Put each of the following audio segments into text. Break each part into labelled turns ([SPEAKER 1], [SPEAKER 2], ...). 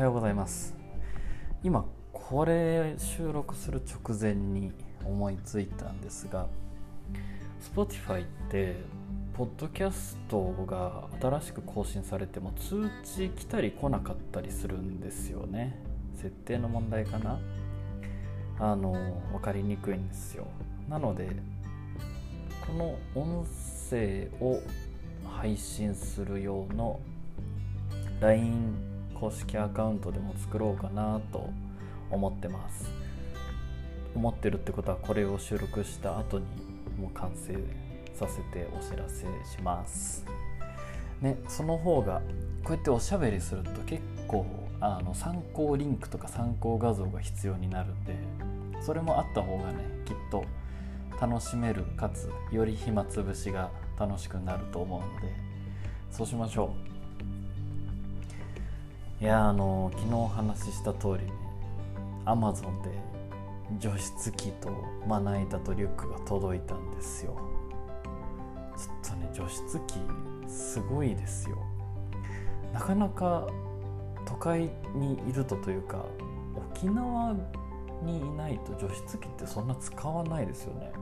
[SPEAKER 1] はようございます。今これ収録する直前に思いついたんですが Spotify ってポッドキャストが新しく更新されても通知来たり来なかったりするんですよね。設定の問題かな？あの分かりにくいんですよ。なのでこの音声を配信する用の LINE 公式アカウントでも作ろうかなと思ってます。思ってるってことはこれを収録した後にもう完成させてお知らせします。ねその方がこうやっておしゃべりすると結構あの参考リンクとか参考画像が必要になるんでそれもあった方がねきっと楽しめるかつより暇つぶしが楽しくなると思うのでそうしましょう。いやあの昨日お話しした通りねアマゾンで除湿機とまな板とリュックが届いたんですよ。ちょっとね除湿機すごいですよ。なかなか都会にいるとというか沖縄にいないと除湿機ってそんな使わないですよね。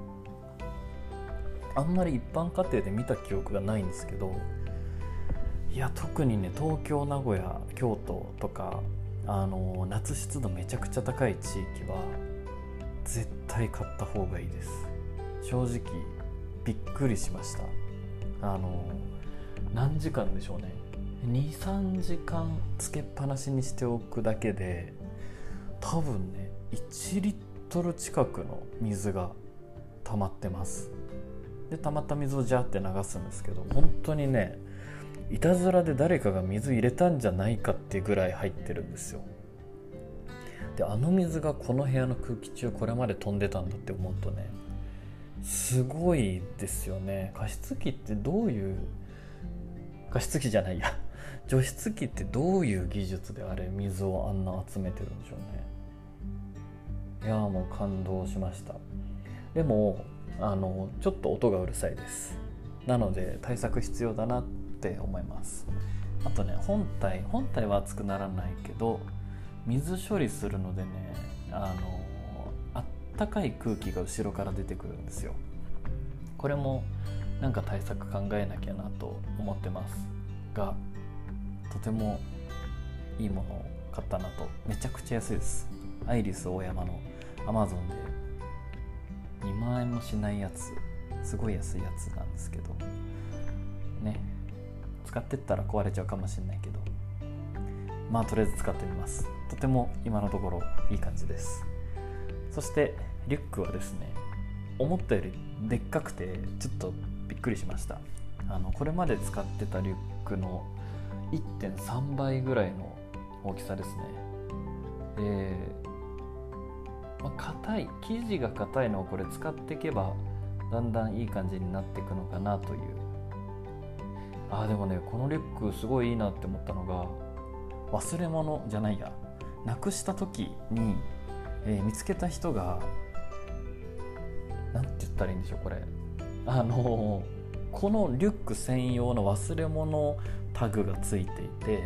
[SPEAKER 1] あんまり一般家庭で見た記憶がないんですけどいや特にね東京名古屋京都とかあの夏湿度めちゃくちゃ高い地域は絶対買った方がいいです。正直びっくりしました。あの何時間でしょうね。23時間つけっぱなしにしておくだけで多分ね1リットル近くの水が溜まってます。で溜まった水をジャーって流すんですけど本当にねいたずらで誰かが水入れたんじゃないかっていうぐらい入ってるんですよ。であの水がこの部屋の空気中これまで飛んでたんだって思うとねすごいですよね。加湿器ってどういう加湿器じゃないや。除湿器ってどういう技術であれ水をあんな集めてるんでしょうね。いやもう感動しました。でもあのちょっと音がうるさいです。なので対策必要だなっって思います。あとね本体本体は熱くならないけど水処理するのでねあのあったかい空気が後ろから出てくるんですよ。これもなんか対策考えなきゃなと思ってます。がとてもいいものを買ったなと。めちゃくちゃ安いです。アイリス大山のアマゾンで。2万円もしないやつ。すごい安いやつなんですけど。ね。使ってったら壊れちゃうかもしれないけどまあとりあえず使ってみます。とても今のところいい感じです。そしてリュックはですね思ったよりでっかくてちょっとびっくりしました。あのこれまで使ってたリュックの1.3倍ぐらいの大きさですね。でまあ、硬い生地が硬いのをこれ使っていけばだんだんいい感じになっていくのかなというあでもねこのリュックすごいいいなって思ったのが忘れ物じゃないや。なくした時に、えー、見つけた人が何て言ったらいいんでしょうこれ。あのこのリュック専用の忘れ物タグがついていて、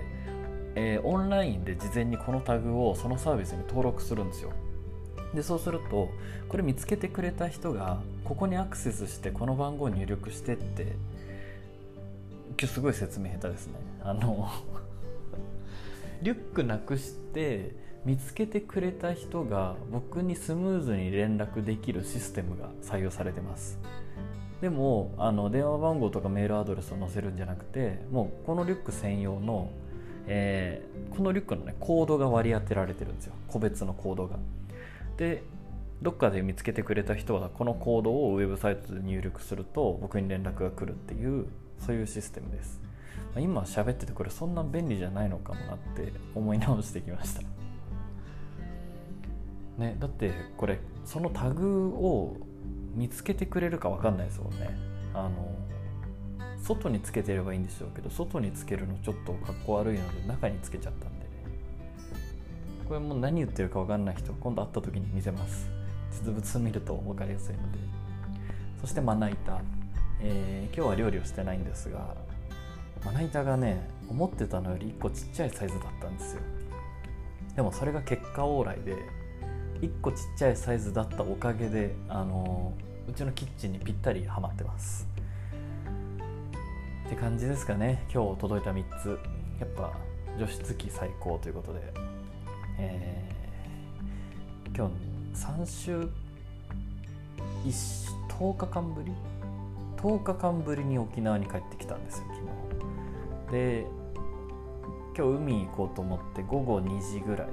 [SPEAKER 1] えー、オンラインで事前にこのタグをそのサービスに登録するんですよ。でそうするとこれ見つけてくれた人がここにアクセスしてこの番号入力してって今日すごい説明下手ですね。あのリュックなくして見つけてくれた人が僕にスムーズに連絡できるシステムが採用されてます。でもあの電話番号とかメールアドレスを載せるんじゃなくてもうこのリュック専用の、えー、このリュックのねコードが割り当てられてるんですよ。個別のコードが。でどっかで見つけてくれた人はこのコードをウェブサイトで入力すると僕に連絡が来るっていうそういうシステムです。ま今喋っててこれそんな便利じゃないのかもなって思い直してきました。ねだってこれそのタグを見つけてくれるか分かんないですもんね。あの外につけてればいいんでしょうけど外につけるのちょっとかっこ悪いので中につけちゃったんで。ねこれもう何言ってるか分かんない人今度会った時に見せます。実物見ると分かりやすいので。そしてまな板、えー、今日は料理をしてないんですがまな板がね思ってたのより1個ちっちゃいサイズだったんですよ。でもそれが結果オーライで1個ちっちゃいサイズだったおかげであのうちのキッチンにぴったりはまってます。って感じですかね。今日届いた3つ。やっぱ除湿機最高ということで、えー、今日3週10日間ぶり10日間ぶりに沖縄に帰ってきたんですよ昨日。で今日海行こうと思って午後2時ぐらい、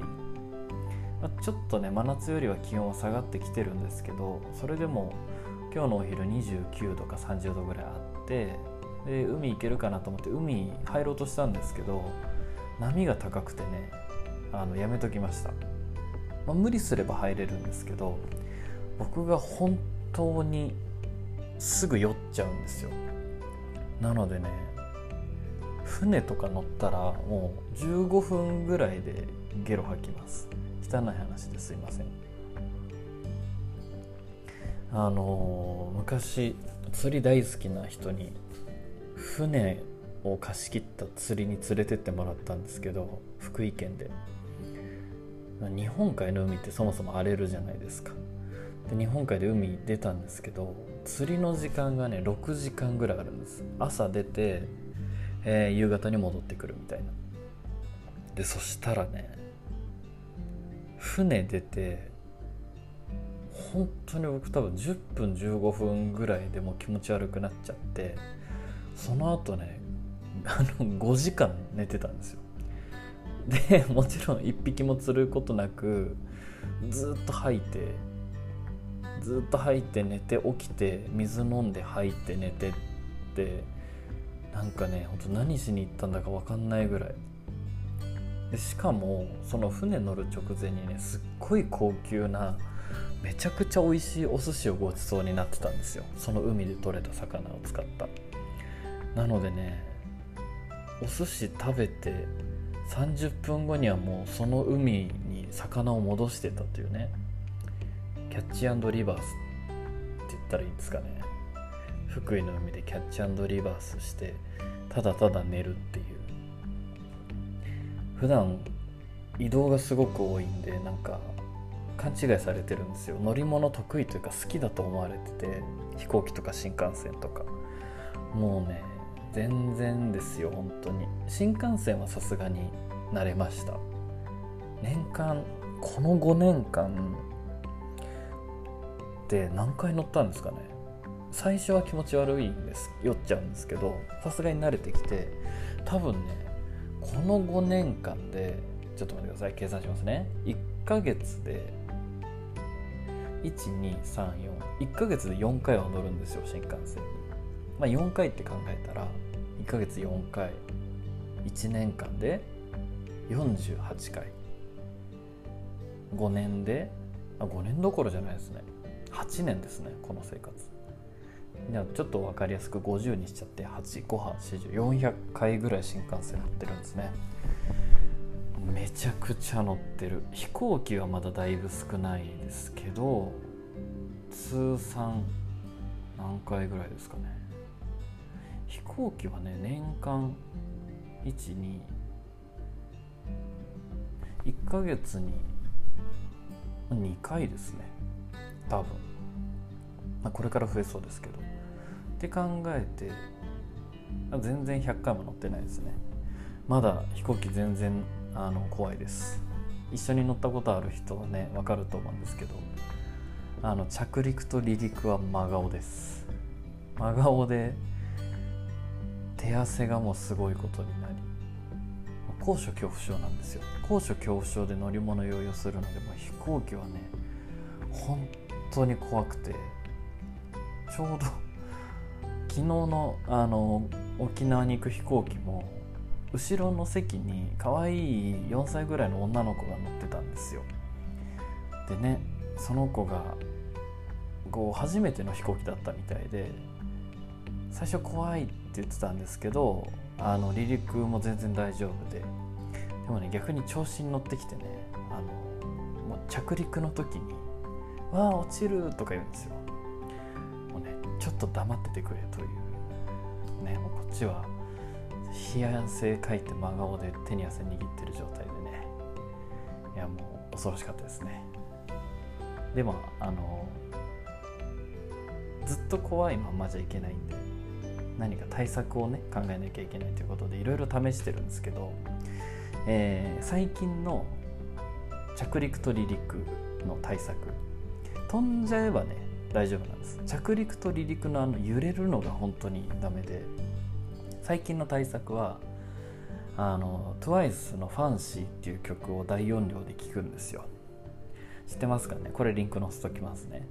[SPEAKER 1] まあ、ちょっとね真夏よりは気温は下がってきてるんですけどそれでも今日のお昼29度か30度ぐらいあってで海行けるかなと思って海入ろうとしたんですけど波が高くてねあのやめときました、まあ、無理すれば入れるんですけど僕が本当にすぐ酔っちゃうんですよ。なのでね船とか乗ったらもう15分ぐらいでゲロ吐きます。汚い話ですいません。あの昔釣り大好きな人に船を貸し切った釣りに連れてってもらったんですけど福井県で。日本海の海ってそもそも荒れるじゃないですか。で日本海で海出たんですけど釣りの時間がね6時間ぐらいあるんです。朝出て、えー、夕方に戻ってくるみたいな。でそしたらね船出て本当に僕多分10分15分ぐらいでも気持ち悪くなっちゃってその後ねあの5時間寝てたんですよ。でもちろん1匹も釣ることなくずっと吐いてずっと吐いて寝て起きて水飲んで吐いて寝てってなんかねほんと何しに行ったんだか分かんないぐらい。でしかもその船乗る直前にねすっごい高級なめちゃくちゃ美味しいお寿司をごちそうになってたんですよ。その海で採れた魚を使った。なのでねお寿司食べて30分後にはもうその海に魚を戻してたというね。キャッチリバースって言ったらいいんですかね。福井の海でキャッチリバースしてただただ寝るっていう。普段移動がすごく多いんでなんか勘違いされてるんですよ。乗り物得意というか好きだと思われてて飛行機とか新幹線とか。もうね全然ですよ本当に。新幹線はさすがに慣れました。年間この5年間って何回乗ったんですかね。最初は気持ち悪いんです酔っちゃうんですけどさすがに慣れてきて多分ねこの5年間でちょっと待ってください計算しますね。1ヶ月で12341ヶ月で4回は乗るんですよ新幹線。にまあ4回って考えたら1ヶ月4回。1年間で48回。5年であ5年どころじゃないですね。8年ですねこの生活。じゃちょっと分かりやすく50にしちゃって858400回ぐらい新幹線乗ってるんですね。めちゃくちゃ乗ってる。飛行機はまだだいぶ少ないですけど通算何回ぐらいですかね。飛行機はね年間12 1ヶ月に2回ですね。多分、まあ、これから増えそうですけど。って考えて全然100回も乗ってないですね。まだ飛行機全然あの怖いです。一緒に乗ったことある人はね分かると思うんですけど。あの着陸と離陸は真顔です。真顔で手汗がもうすごいことになり。高所恐怖症なんですよ。高所恐怖症で乗り物用意するのでも飛行機はね本当に怖くて。ちょうど昨日のあの沖縄に行く飛行機も後ろの席に可愛い4歳ぐらいの女の子が乗ってたんですよ。でねその子がこう初めての飛行機だったみたいで最初怖いって言ってたんですけどあの離陸も全然大丈夫で。でもね逆に調子に乗ってきてねあのもう着陸の時に「わあ落ちる」とか言うんですよ。もうねちょっと黙っててくれという。ねもうこっちは冷や汗かいて真顔で手に汗握ってる状態でね。いやもう恐ろしかったですね。でもあのずっと怖いままじゃいけないんで何か対策をね考えなきゃいけないということでいろいろ試してるんですけど、えー、最近の着陸と離陸の対策飛んじゃえばね大丈夫なんです。着陸と離陸のあの揺れるのが本当にダメで最近の対策はあの TWICE の「ファンシーっていう曲を大音量で聴くんですよ。知ってますかね？これリンク載せときますね、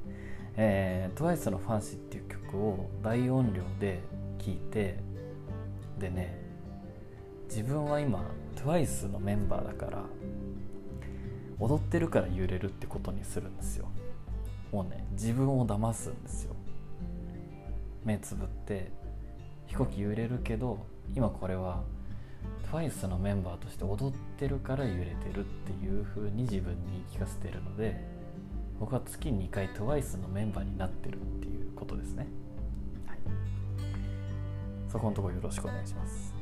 [SPEAKER 1] えー、TWICE の「ファンシーっていう曲を大音量で聴いてでね自分は今 TWICE のメンバーだから踊ってるから揺れるってことにするんですよ。もうね自分を騙すんですよ。目つぶって飛行機揺れるけど今これは TWICE のメンバーとして踊ってるから揺れてるっていう風に自分に聞かせてるので僕は月2回 TWICE のメンバーになってるっていうことですね、はい、そこのとこよろしくお願いします。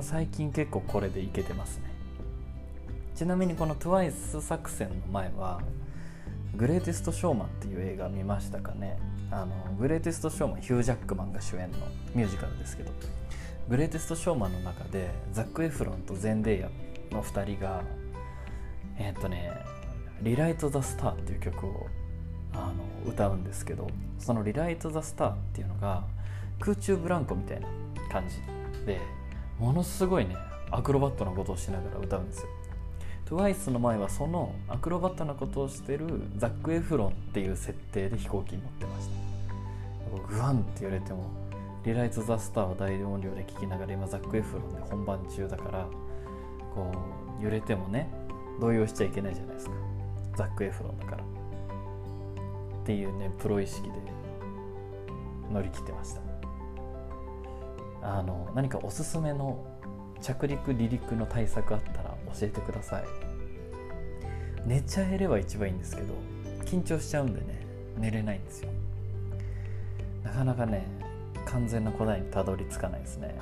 [SPEAKER 1] 最近結構これでいけてますね。ちなみにこの TWICE 作戦の前はグレイテスト・ショーマンっていう映画見ましたかね。あのグレイテスト・ショーマンヒュー・ジャックマンが主演のミュージカルですけど。グレイテスト・ショーマンの中でザック・エフロンとゼンデイヤの2人がえ、っとね「リライト・ザ・スター」っていう曲をあの歌うんですけどその「リライト・ザ・スター」っていうのが空中ブランコみたいな感じでものすごいねアクロバットなことをしながら歌うんですよ。TWICE の前はそのアクロバットなことをしてるザック・エフロンっていう設定で飛行機に乗ってました。グワンって言われてもリライト・ザ・スターを大音量で聴きながら今ザック・エフロンで本番中だからこう揺れてもね動揺しちゃいけないじゃないですか。ザック・エフロンだから。っていうねプロ意識で乗り切ってました。あの何かおすすめの着陸離陸の対策あった教えてください。寝ちゃえれば一番いいんですけど緊張しちゃうんでね寝れないんですよ。なかなかね完全な答えにたどり着かないですね。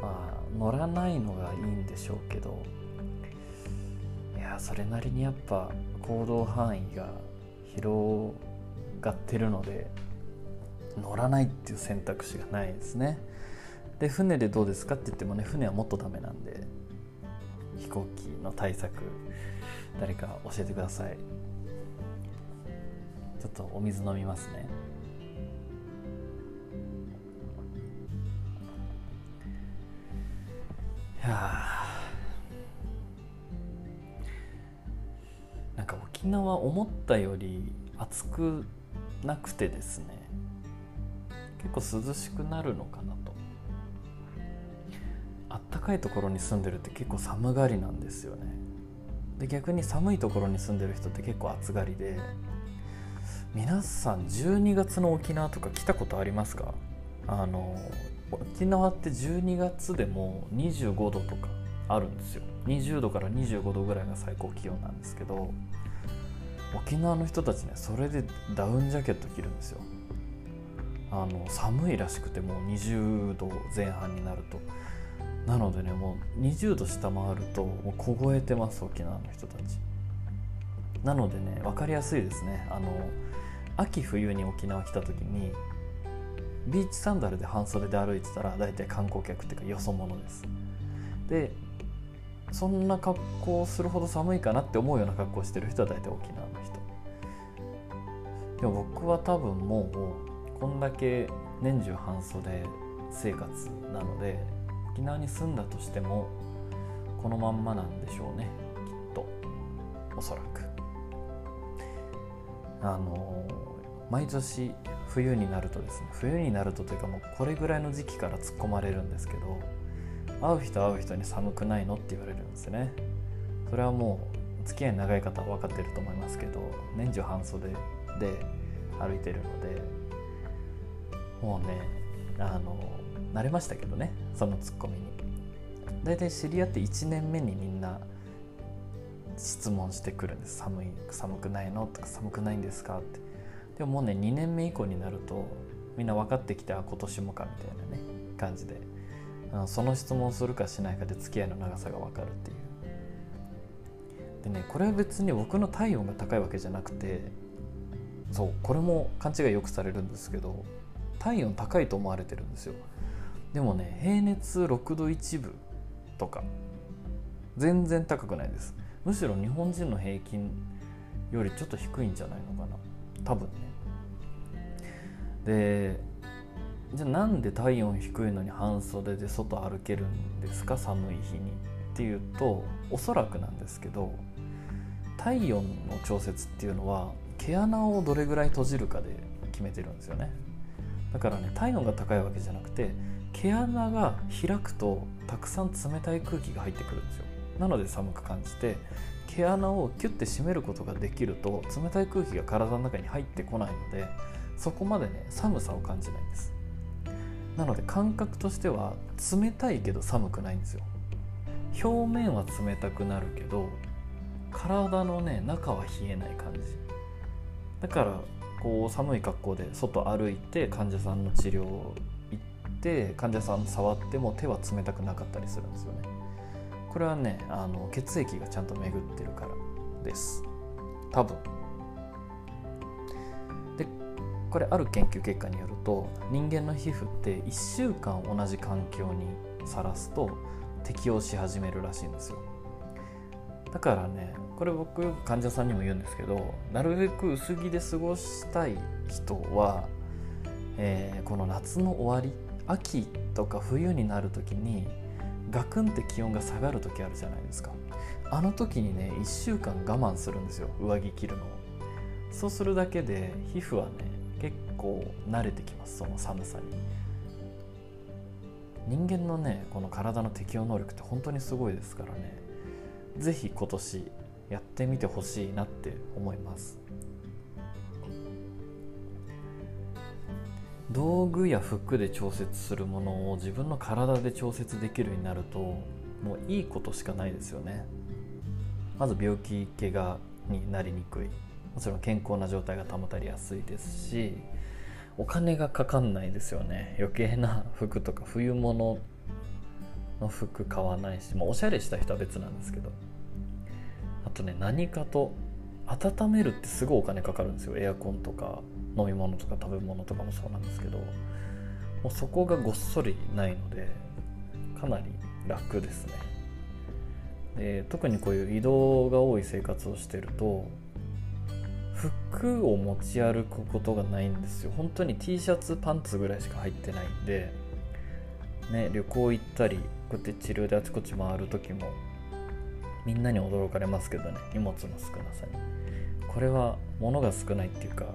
[SPEAKER 1] まあ乗らないのがいいんでしょうけどいやそれなりにやっぱ行動範囲が広がってるので乗らないっていう選択肢がないですね。で船でどうですかって言ってもね船はもっとダメなんで飛行機の対策誰か教えてください。ちょっとお水飲みますね。いやなんか沖縄思ったより暑くなくてですね。結構涼しくなるのかなと。あったかいところに住んでるって結構寒がりなんですよね。で逆に寒いところに住んでる人って結構暑がりで皆さん12月の沖縄とか来たことありますか？あの沖縄って12月でも25度とかあるんですよ。20度から25度ぐらいが最高気温なんですけど沖縄の人たちねそれでダウンジャケット着るんですよ。あの寒いらしくてもう20度前半になると。なのでねもう20度下回るともう凍えてます沖縄の人たち。なのでね分かりやすいですね。あの秋冬に沖縄来た時にビーチサンダルで半袖で歩いてたら大体観光客っていうかよそ者です。でそんな格好をするほど寒いかなって思うような格好をしてる人は大体沖縄の人。でも僕は多分もうこんだけ年中半袖生活なので沖縄に住んだとしてもこのまんまなんでしょうね。きっと。おそらく。あの毎年冬になるとですね冬になるとというかもうこれぐらいの時期から突っ込まれるんですけど会う人会う人に寒くないのって言われるんですね。それはもう付き合い長い方は分かってると思いますけど年中半袖で歩いてるのでもうねあの慣れましたけどねそのツッコミに。大体知り合って1年目にみんな質問してくるんです。寒い寒くないの？とか寒くないんですか？って。でももうね2年目以降になるとみんな分かってきてあ今年もかみたいなね感じで。その質問するかしないかで付き合いの長さが分かるっていう。でねこれは別に僕の体温が高いわけじゃなくてそうこれも勘違いよくされるんですけど体温高いと思われてるんですよ。でもね平熱6度1分とか全然高くないです。むしろ日本人の平均よりちょっと低いんじゃないのかな。多分ね。でじゃあなんで体温低いのに半袖で外歩けるんですか？寒い日にっていうとおそらくなんですけど体温の調節っていうのは毛穴をどれぐらい閉じるかで決めてるんですよね。だからね体温が高いわけじゃなくて毛穴が開くとたくさん冷たい空気が入ってくるんですよ。なので寒く感じて毛穴をキュッて閉めることができると冷たい空気が体の中に入ってこないのでそこまでね寒さを感じないんです。なので感覚としては冷たいけど寒くないんですよ。表面は冷たくなるけど体のね中は冷えない感じ。だからこう寒い格好で外歩いて患者さんの治療って患者さん触っても手は冷たくなかったりするんですよね。これはねあの血液がちゃんと巡ってるからです。多分。でこれある研究結果によると人間の皮膚って1週間同じ環境にさらすと適応し始めるらしいんですよ。だからねこれ僕患者さんにも言うんですけどなるべく薄着で過ごしたい人は、えー、この夏の終わり秋とか冬になる時にガクンって気温が下がる時あるじゃないですか。あの時にね1週間我慢するんですよ上着着るのを。そうするだけで皮膚はね結構慣れてきますその寒さに。人間のねこの体の適応能力って本当にすごいですからね。是非今年やってみてほしいなって思います。道具や服で調節するものを自分の体で調節できるようになるともういいことしかないですよね。まず病気怪我になりにくい。もちろん健康な状態が保たれやすいですしお金がかかんないですよね。余計な服とか冬物の服買わないし、まあ、おしゃれした人は別なんですけど。あとね何かと温めるってすごいお金かかるんですよ。エアコンとか。飲み物とか食べ物とかもそうなんですけどもうそこがごっそりないのでかなり楽ですね。で特にこういう移動が多い生活をしてると服を持ち歩くことがないんですよ。本当に T シャツパンツぐらいしか入ってないんでね旅行行ったりこうやって治療であちこち回る時もみんなに驚かれますけどね荷物の少なさに。これは物が少ないっていうか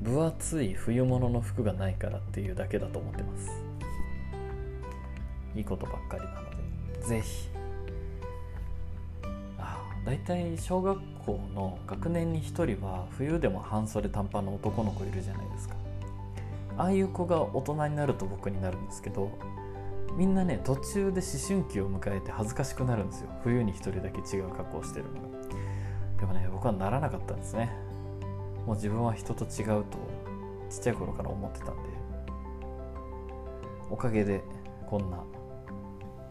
[SPEAKER 1] 分厚い冬物の服がないからっていうだけだと思ってます。いいことばっかりなので。是非大体小学校の学年に1人は冬でも半袖短パンの男の子いるじゃないですか。ああいう子が大人になると僕になるんですけどみんなね途中で思春期を迎えて恥ずかしくなるんですよ。冬に1人だけ違う格好してるのが。でもね僕はならなかったんですね。もう自分は人と違うとちっちゃい頃から思ってたんでおかげでこんな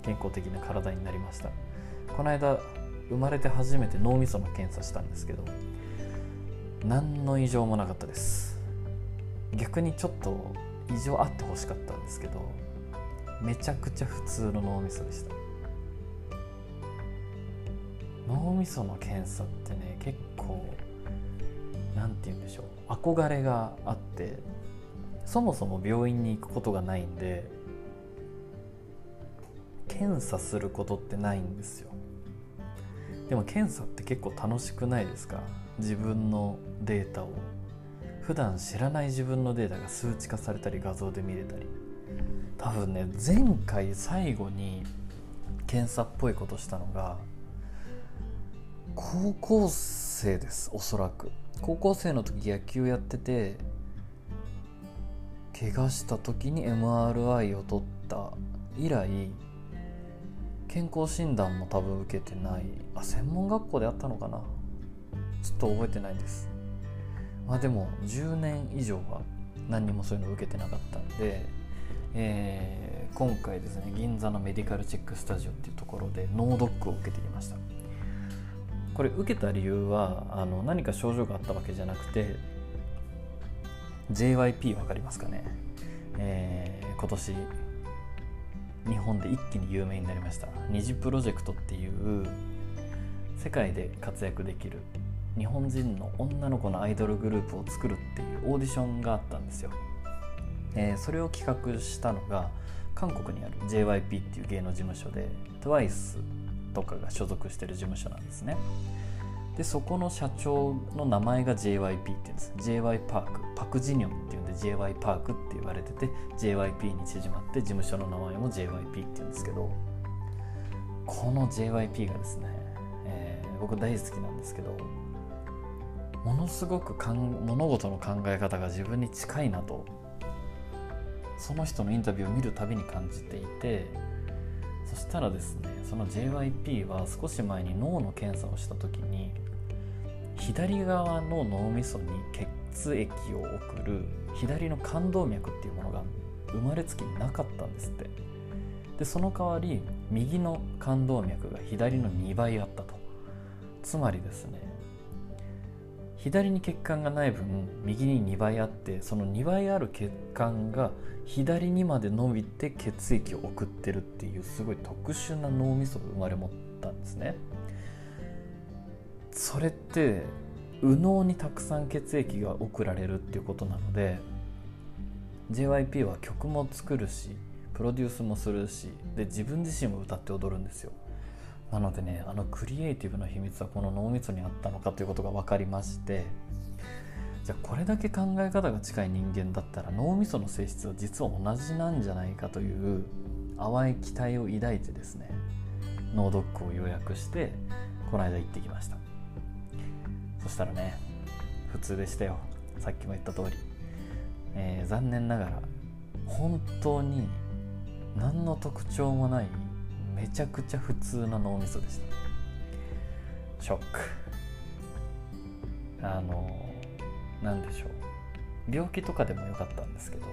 [SPEAKER 1] 健康的な体になりました。この間生まれて初めて脳みその検査したんですけど何の異常もなかったです。逆にちょっと異常あってほしかったんですけどめちゃくちゃ普通の脳みそでした。脳みその検査ってね結構何て言うんでしょう。憧れがあってそもそも病院に行くことがないんで検査することってないんですよ。でも検査って結構楽しくないですか？自分のデータを。普段知らない自分のデータが数値化されたり画像で見れたり。多分ね前回最後に検査っぽいことしたのが高校生ですおそらく。高校生の時野球やってて怪我した時に MRI を取った。以来健康診断も多分受けてない。あ専門学校であったのかな。ちょっと覚えてないです。まあでも10年以上は何にもそういうの受けてなかったんで、えー、今回ですね銀座のメディカルチェックスタジオっていうところで脳ドックを受けてきました。これ受けた理由はあの何か症状があったわけじゃなくて JYP 分かりますかね、えー、今年日本で一気に有名になりました。虹プロジェクトっていう世界で活躍できる日本人の女の子のアイドルグループを作るっていうオーディションがあったんですよ、えー、それを企画したのが韓国にある JYP っていう芸能事務所で TWICE とかが所属してる事務所なんですね。でそこの社長の名前が JYP っていうんです。JY パークパクジニョンっていうんで JY パークって言われてて JYP に縮まって事務所の名前も JYP っていうんですけどこの JYP がですね、えー、僕大好きなんですけどものすごくかん物事の考え方が自分に近いなとその人のインタビューを見るたびに感じていてそしたらですねその JYP は少し前に脳の検査をした時に左側の脳みそに血液を送る左の冠動脈っていうものが生まれつきなかったんですって。でその代わり右の冠動脈が左の2倍あったと。つまりですね左に血管がない分右に2倍あってその2倍ある血管が左にまで伸びて血液を送ってるっていうすごい特殊な脳みそが生まれ持ったんですね。それって右脳にたくさん血液が送られるっていうことなので JYP は曲も作るしプロデュースもするしで自分自身も歌って踊るんですよ。なのでねあのクリエイティブの秘密はこの脳みそにあったのかということが分かりましてじゃあこれだけ考え方が近い人間だったら脳みその性質は実は同じなんじゃないかという淡い期待を抱いてですね脳ドックを予約してこの間行ってきました。そしたらね普通でしたよ。さっきも言った通り、えー、残念ながら本当に何の特徴もないめちゃくちゃ普通な脳みそでした。ショック。あの何でしょう。病気とかでもよかったんですけど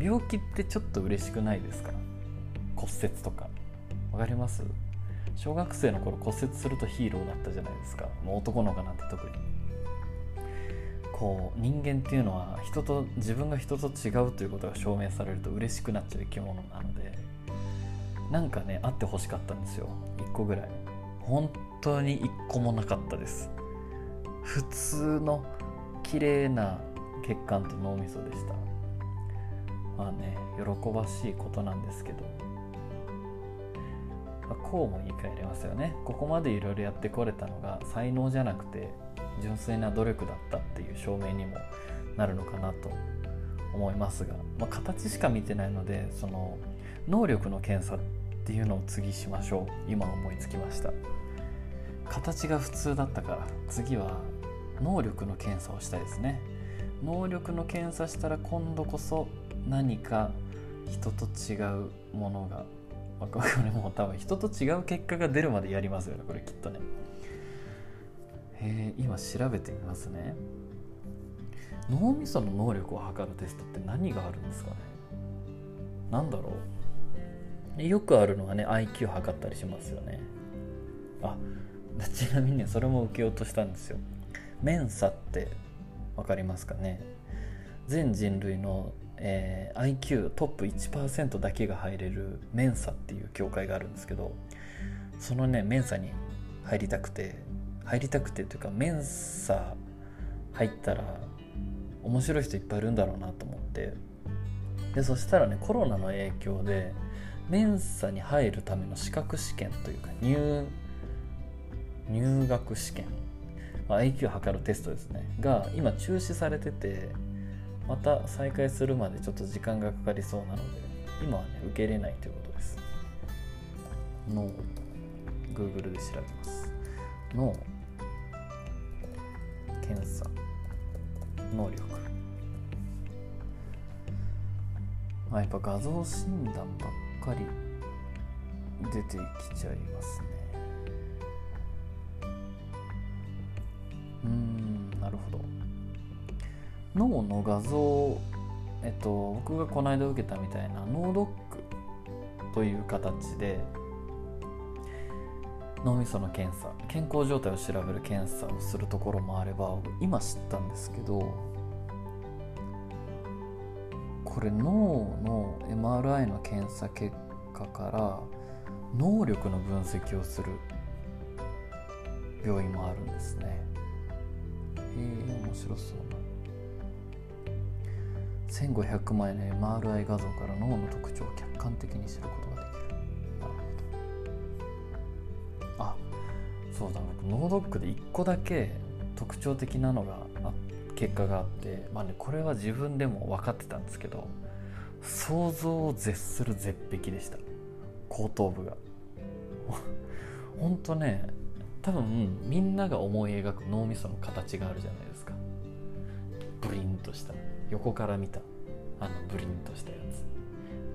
[SPEAKER 1] 病気ってちょっと嬉しくないですか？骨折とか。わかります？小学生の頃骨折するとヒーローだったじゃないですか。もう男の子なんて特に。こう人間っていうのは人と自分が人と違うということが証明されると嬉しくなっちゃう生き物なのでなんかねあってほしかったんですよ。1個ぐらい。本当に1個もなかったです。普通の綺麗な血管と脳みそでした。まあね喜ばしいことなんですけど、まあ、こうも言い換えれますよね。ここまでいろいろやってこれたのが才能じゃなくて純粋な努力だったっていう証明にもなるのかなと思いますが、まあ、形しか見てないのでその能力の検査っていうのを次しましょう。今思いつきました。形が普通だったから。次は能力の検査をしたいですね。能力の検査したら今度こそ何か人と違うものがこれもう多分人と違う結果が出るまでやりますよね。これきっとね。えー、今調べてみますね。脳みその能力を測るテストって何があるんですかね。何だろう。よくあるのはね IQ 測ったりしますよね。あちなみにそれも受けようとしたんですよ。メンサって分かりますかね？全人類の、えー、IQ トップ1%だけが入れるメンサっていう協会があるんですけどそのねメンサに入りたくて入りたくてというかメンサ入ったら面白い人いっぱいいるんだろうなと思って。でそしたらねコロナの影響でメンサに入るための資格試験というか入入学試験、まあ、IQ を測るテストですね。が今中止されててまた再開するまでちょっと時間がかかりそうなので今はね受けれないということです。の Google で調べます。の検査。能力。まあ、やっぱ画像診断ばっかり出てきちゃいますね。うんなるほど。脳の画像えっと僕がこの間受けたみたいな脳ドックという形で脳みその検査健康状態を調べる検査をするところもあれば今知ったんですけどこれ脳の MRI の検査結果から能力の分析をする病院もあるんですね。へえ面白そうな。1500枚の MRI 画像から脳の特徴を客観的に知ることができる。なるほど。あそうだ。僕脳ドックで1個だけ特徴的なのが結果があってまあねこれは自分でも分かってたんですけど想像を絶する絶壁でした。後頭部が。ほんとね多分みんなが思い描く脳みその形があるじゃないですか。ブリンとした。横から見た。あのブリンとしたやつ。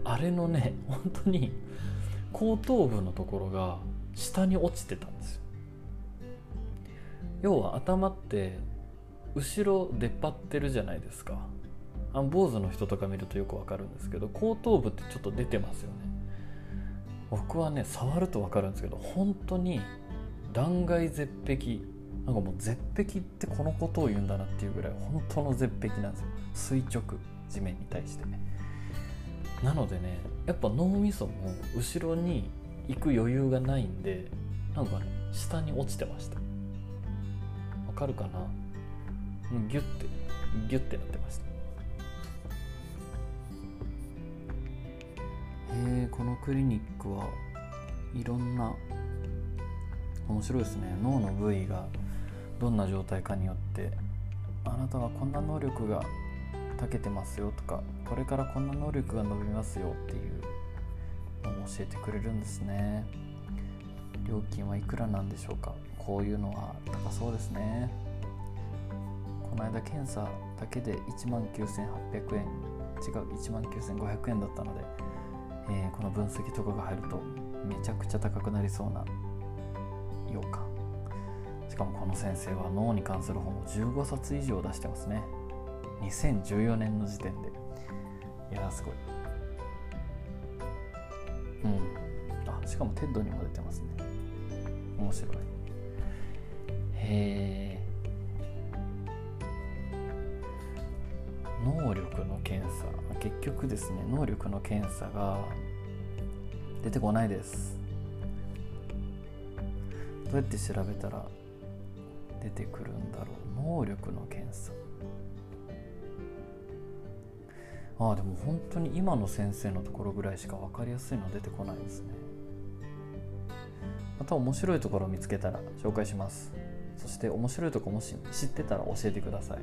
[SPEAKER 1] あれのね本当に後頭部のところが下に落ちてたんですよ。要は頭って後ろ出っ張ってるじゃないですか。あの坊主の人とか見るとよくわかるんですけど後頭部ってちょっと出てますよね。僕はね触るとわかるんですけど本当に断崖絶壁。なんかもう絶壁ってこのことを言うんだなっていうぐらい本当の絶壁なんですよ。垂直。地面に対して。なのでねやっぱ脳みそも後ろに行く余裕がないんでなんかね下に落ちてました。わかるかな？ギュッてギュッてなってました。へえこのクリニックはいろんな面白いですね。脳の部位がどんな状態かによってあなたはこんな能力が長けてますよとかこれからこんな能力が伸びますよっていうのを教えてくれるんですね。料金はいくらなんでしょうか。こういうのは高そうですね。この間検査だけで1万9800円違う1万9500円だったので、えー、この分析とかが入るとめちゃくちゃ高くなりそうな予感。しかもこの先生は脳に関する本を15冊以上出してますね。2014年の時点で。いやすごい。うん。あしかも TED にも出てますね。面白い。へえ能力の検査結局ですね能力の検査が出てこないです。どうやって調べたら出てくるんだろう？能力の検査。ああでも本当に今の先生のところぐらいしか分かりやすいの出てこないですね。また面白いところを見つけたら紹介します。そして面白いとこもし知ってたら教えてください。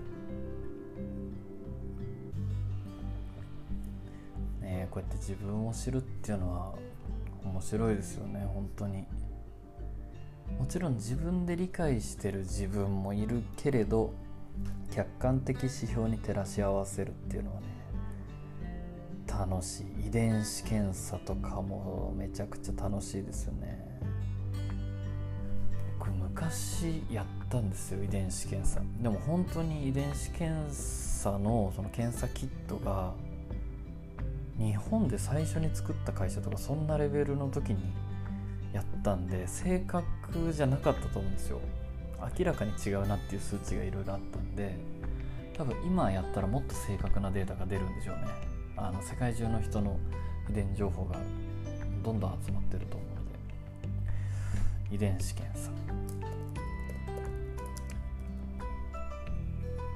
[SPEAKER 1] ねこうやって自分を知るっていうのは面白いですよね本当に。もちろん自分で理解してる自分もいるけれど客観的指標に照らし合わせるっていうのはね楽しい。遺伝子検査とかもめちゃくちゃ楽しいですよね。僕昔やったんですよ遺伝子検査。でも本当に遺伝子検査のその検査キットが日本で最初に作った会社とかそんなレベルの時にやったんで正確じゃなかったと思うんですよ。明らかに違うなっていう数値がいろいろあったんで多分今やったらもっと正確なデータが出るんでしょうね。あの世界中の人の遺伝情報がどんどん集まってると思うので遺伝子検査。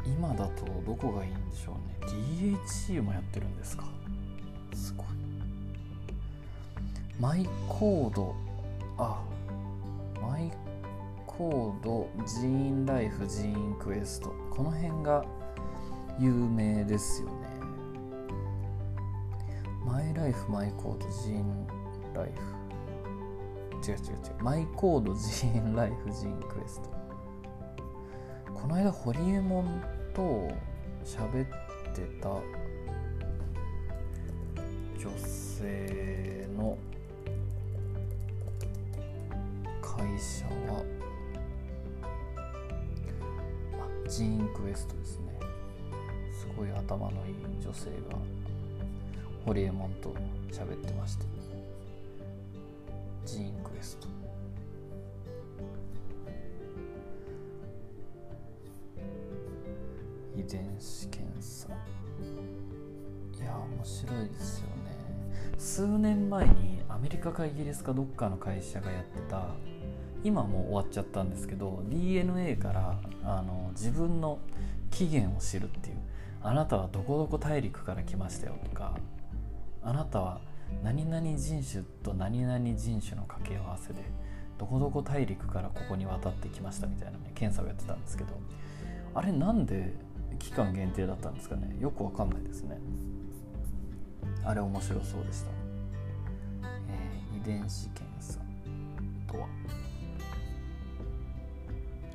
[SPEAKER 1] 今だとどこがいいんでしょうね。DHC もやってるんですか。すごい。マイコード。あマイコードジーンライフジーンクエスト。この辺が有名ですよね。マイライフマイコードジーンライフ。違う違う違う。マイコードジーンライフジーンクエスト。この間ホリエモンと喋ってた女性の会社はあジーンクエストですね。すごい頭のいい女性がホリエモンと喋ってましたジーンクエスト。遺伝子検査。いや面白いですよね。数年前にアメリカかイギリスかどっかの会社がやってた今もう終わっちゃったんですけど DNA からあの自分の起源を知るっていうあなたはどこどこ大陸から来ましたよとかあなたは何々人種と何々人種の掛け合わせでどこどこ大陸からここに渡ってきましたみたいなね検査をやってたんですけどあれなんで期間限定だったんですかね？よくわかんないですね。あれ面白そうでした、えー、遺伝子検査とは？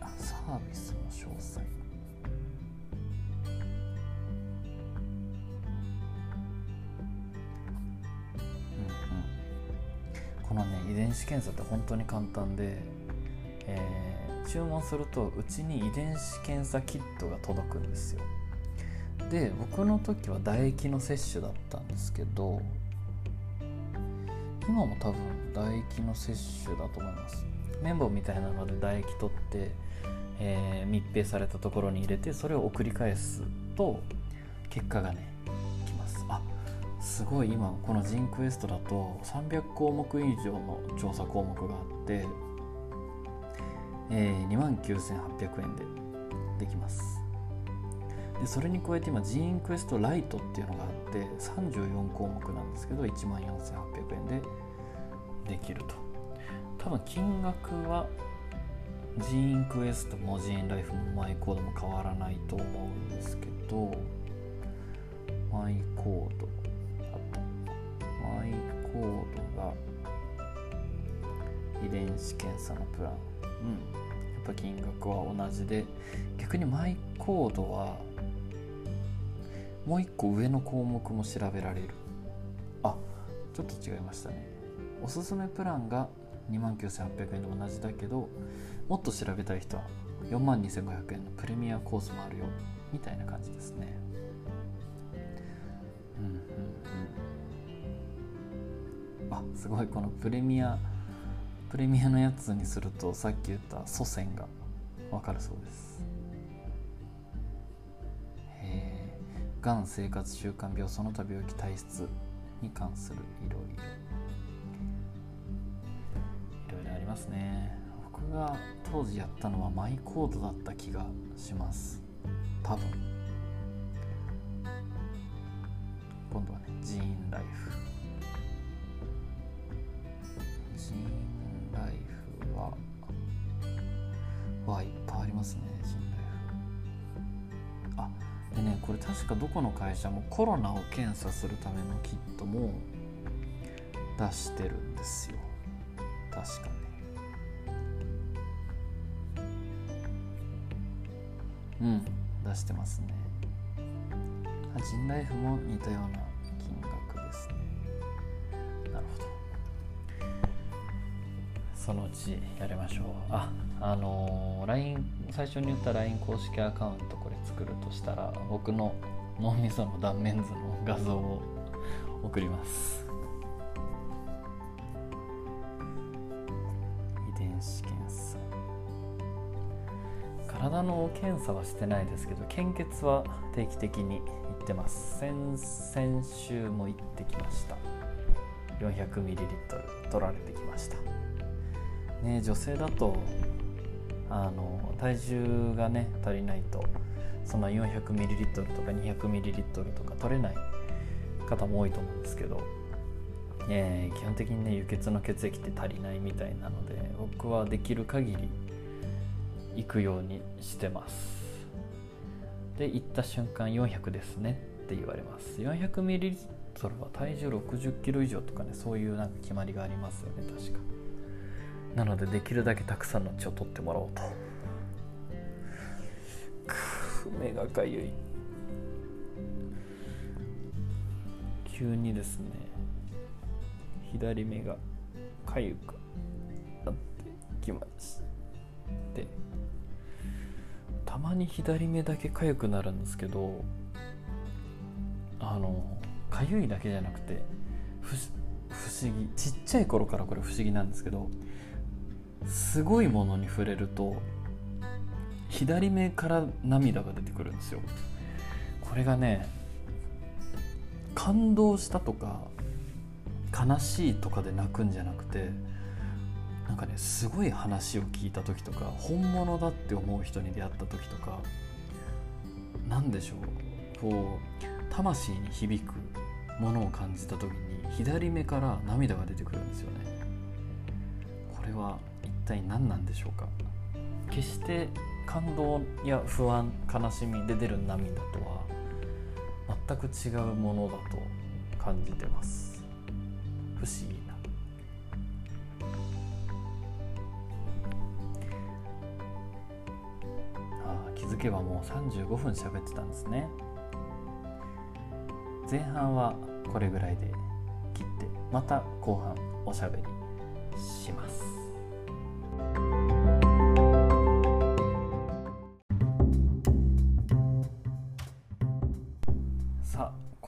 [SPEAKER 1] あサービスの詳細。このね遺伝子検査って本当に簡単で、えー、注文するとうちに遺伝子検査キットが届くんですよ。で僕の時は唾液の摂取だったんですけど今も多分唾液の摂取だと思います。綿棒みたいなので唾液取って、えー、密閉されたところに入れてそれを送り返すと結果が出てきます。あすごい今このジーンクエストだと300項目以上の調査項目があって、えー、2万9800円でできます。でそれに加えて今ジーンクエストライトっていうのがあって34項目なんですけど1万4800円でできると。多分金額はジーンクエストもジーンライフもマイコードも変わらないと思うんですけどマイコードあったマイコードが遺伝子検査のプラン。うん。やっぱ金額は同じで逆にマイコードはもう一個上の項目も調べられる。あちょっと違いましたね。おすすめプランが2万9800円で同じだけどもっと調べたい人は4万2500円のプレミアコースもあるよみたいな感じですね。うんうんうん。あすごいこのプレミアプレミアのやつにするとさっき言った祖先がわかるそうです。がん生活習慣病その他病気体質に関するいろいろいろいろありますね。僕が当時やったのはマイコードだった気がします。多分。今度はねジーンライフ。ジーンライフはわいっぱいありますねジーンでねこれ確かどこの会社もコロナを検査するためのキットも出してるんですよ。確かねうん出してますね。ジンライフも似たような金額ですね。なるほど。そのうちやりましょう。ああのー、LINE 最初に言った LINE 公式アカウント作るとしたら僕の脳みその断面図の画像を送ります。遺伝子検査。体の検査はしてないですけど献血は定期的に行ってます。先々週も行ってきました。400ml 取られてきました。ね女性だとあの体重がね足りないとそんな 400ml とか 200ml とか取れない方も多いと思うんですけど、えー、基本的にね輸血の血液って足りないみたいなので僕はできる限り行くようにしてます。で行った瞬間400ですねって言われます。400ml は体重 60kg 以上とかねそういうなんか決まりがありますよね確か。なのでできるだけたくさんの血を取ってもらおうと。目がかゆい。急にですね左目がかゆくなってきまして。たまに左目だけかゆくなるんですけどあのかゆいだけじゃなくて不思議ちっちゃい頃からこれ不思議なんですけどすごいものに触れると左目から涙が出てくるんですよ。これがね感動したとか悲しいとかで泣くんじゃなくてなんかねすごい話を聞いた時とか本物だって思う人に出会った時とか何でしょう。こう魂に響くものを感じた時に左目から涙が出てくるんですよね。これは一体何なんでしょうか。決して感動や不安悲しみで出る涙とは全く違うものだと感じてます。不思議な。あ気づけばもう35分喋ってたんですね。前半はこれぐらいで切ってまた後半おしゃべりします。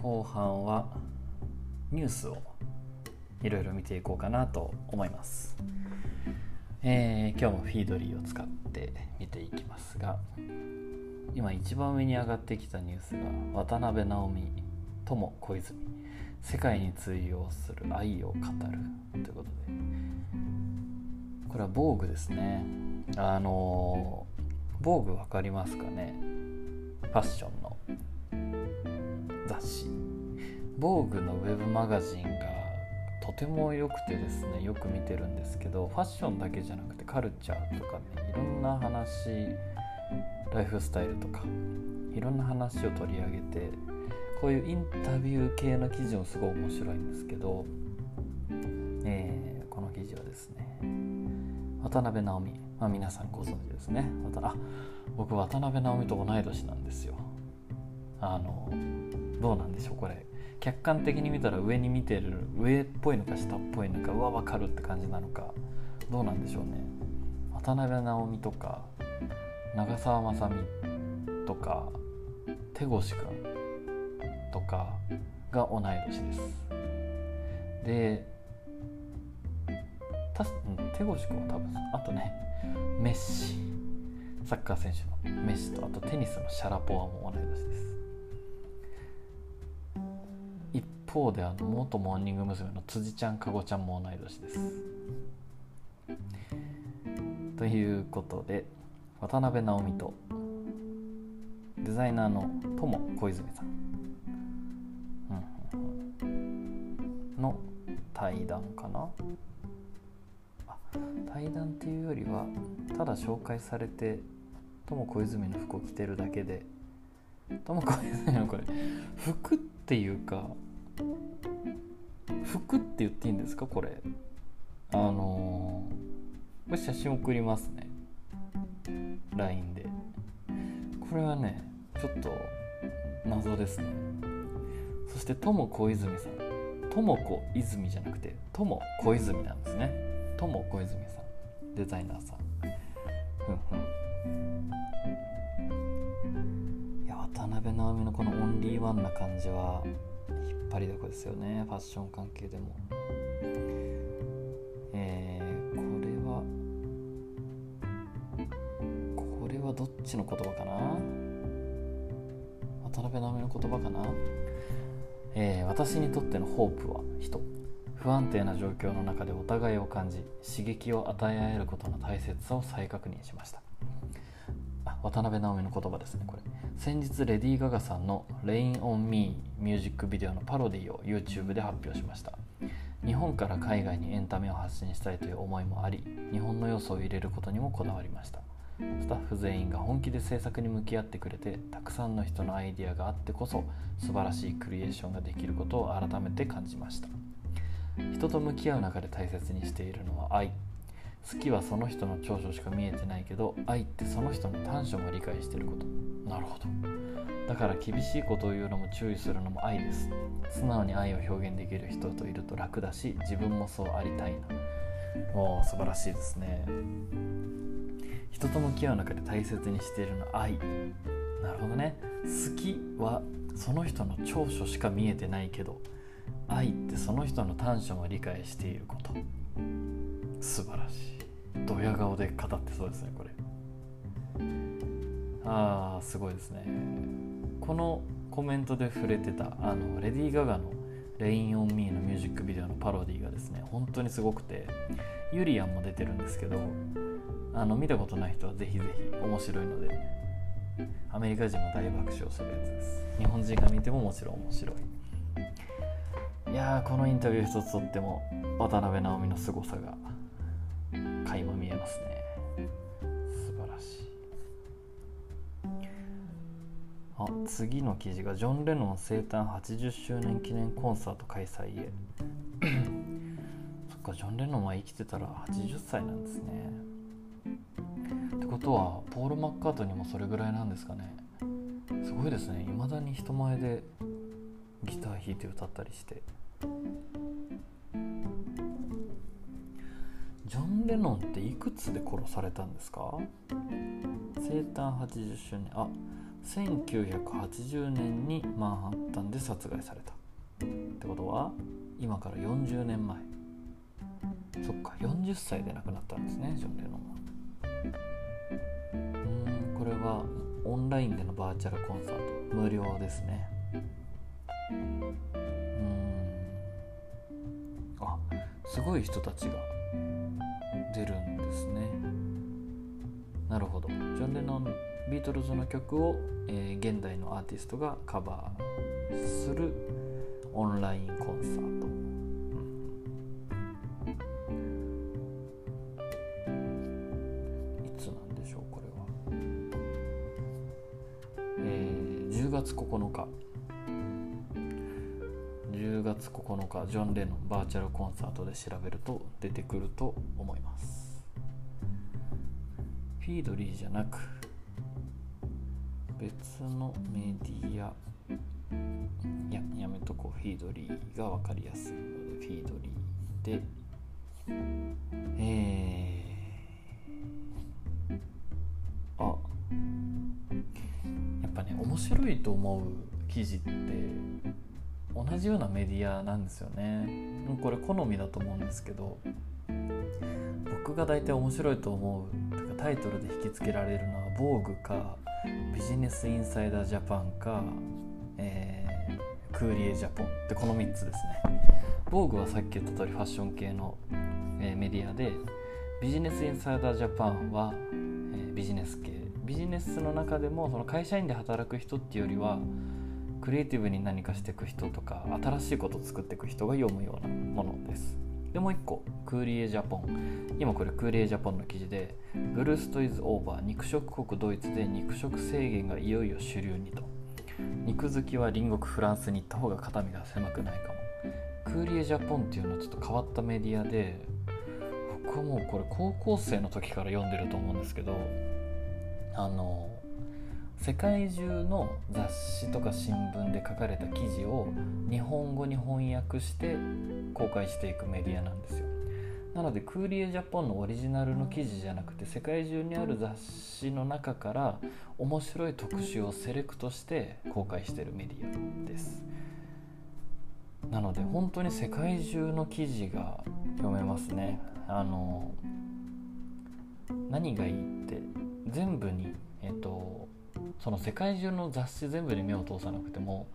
[SPEAKER 1] 後半はニュースをいろいろ見ていこうかなと思います、えー今日もフィードリーを使って見ていきますが今一番上に上がってきたニュースが渡辺直美友小泉。世界に通用する愛を語るということで。これは防具ですね。あの防具分かりますかね？ファッションの。雑誌防具のウェブマガジンがとても良くてですねよく見てるんですけどファッションだけじゃなくてカルチャーとかねいろんな話ライフスタイルとかいろんな話を取り上げてこういうインタビュー系の記事もすごい面白いんですけど、えーこの記事はですね渡辺直美、まあ、皆さんご存知ですね。あ僕渡辺直美と同い年なんですよ。あのどうなんでしょうこれ客観的に見たら上に見てる上っぽいのか下っぽいのかうわ分かるって感じなのかどうなんでしょうね。渡辺直美とか長澤まさみとか手越くんとかが同い年です。でた手越くんは多分あとねメッシ。サッカー選手のメッシとあとテニスのシャラポワも同い年です。方であの元モーニング娘。の辻ちゃんかごちゃんも同い年です。ということで渡辺直美とデザイナーの友小泉さん。の対談かな。対談っていうよりはただ紹介されて友小泉の服を着てるだけで友小泉のこれ服っていうか服って言っていいんですか？これ。あのー、これ写真送りますね。LINE で。これはねちょっと謎ですね。そして友小泉さん。友子泉じゃなくて友小泉なんですね。友小泉さん。デザイナーさん。ふんふん。いや渡辺直美のこのオンリーワンな感じは引っ張りだこですよねファッション関係でも。えー、これはこれはどっちの言葉かな？渡辺直美の言葉かな、えー私にとってのホープは人。不安定な状況の中でお互いを感じ刺激を与え合えることの大切さを再確認しました。渡辺直美の言葉ですねこれ。先日レディー・ガガさんの「Rain on Me」ミュージックビデオのパロディを YouTube で発表しました。日本から海外にエンタメを発信したいという思いもあり日本の要素を入れることにもこだわりました。スタッフ全員が本気で制作に向き合ってくれてたくさんの人のアイディアがあってこそ素晴らしいクリエーションができることを改めて感じました。人と向き合う中で大切にしているのは愛。好きはその人の長所しか見えてないけど愛ってその人の短所も理解してること。なるほど。だから厳しいことを言うのも注意するのも愛です。素直に愛を表現できる人といると楽だし自分もそうありたいな。おー素晴らしいですね。人と向き合う中で大切にしているのは愛。なるほどね。好きはその人の長所しか見えてないけど愛ってその人の短所を理解していること。素晴らしい。ドヤ顔で語ってそうですねこれ。あーすごいですね。このコメントで触れてたあのレディー・ガガの「レイン・オン・ミー」のミュージックビデオのパロディがですね本当にすごくてユリアンも出てるんですけどあの見たことない人はぜひぜひ面白いのでアメリカ人も大爆笑するやつです。日本人が見てももちろん面白い。いやーこのインタビュー一つとっても渡辺直美の凄さがますね。素晴らしい。あ次の記事がジョン・レノン生誕80周年記念コンサート開催へ。そっかジョン・レノンは生きてたら80歳なんですね。ってことはポール・マッカートニーもそれぐらいなんですかね。すごいですね。いまだに人前でギター弾いて歌ったりして。ジョン・レノンっていくつで殺されたんですか？生誕80周年。あ1980年にマンハッタンで殺害された。ってことは今から40年前。そっか40歳で亡くなったんですねジョン・レノンは。うんこれはオンラインでのバーチャルコンサート。無料ですね。うん。あすごい人たちが。出るんですね。なるほど。ジョン・レノンビートルズの曲を、えー、現代のアーティストがカバーするオンラインコンサート、うん、いつなんでしょうこれは、えー、10月9日。10月9日ジョン・レノンバーチャルコンサートで調べると出てくると思います。フィードリーじゃなく別のメディアいややめとこう。フィードリーが分かりやすいのでフィードリーで。えー、あ。やっぱね面白いと思う記事って同じようなメディアなんですよねこれ好みだと思うんですけど僕が大体面白いと思うタイトルで引きつけられるのは「防具かビジネスインサイダージャパンか、えー、クーリエジャポンってこの3つですね。防具はさっき言った通りファッション系の、えー、メディアでビジネスインサイダージャパンは、えー、ビジネス系ビジネスの中でもその会社員で働く人っていうよりはクリエイティブに何かしていく人とか新しいことを作っていく人が読むようなものです。でもう一個クーリエジャポン。今これクーリエジャポンの記事でブルーストイズオーバー肉食国ドイツで肉食制限がいよいよ主流にと。肉好きは隣国フランスに行った方が肩身が狭くないかも。クーリエジャポンっていうのはちょっと変わったメディアで僕はもうこれ高校生の時から読んでると思うんですけどあの世界中の雑誌とか新聞で書かれた記事を日本語に翻訳して公開していくメディアなんですよ。なのでクーリエジャポンのオリジナルの記事じゃなくて世界中にある雑誌の中から面白い特集をセレクトして公開しているメディアです。なので本当に世界中の記事が読めますね。あの何がいいって全部にえっとその世界中の雑誌全部に目を通さなくても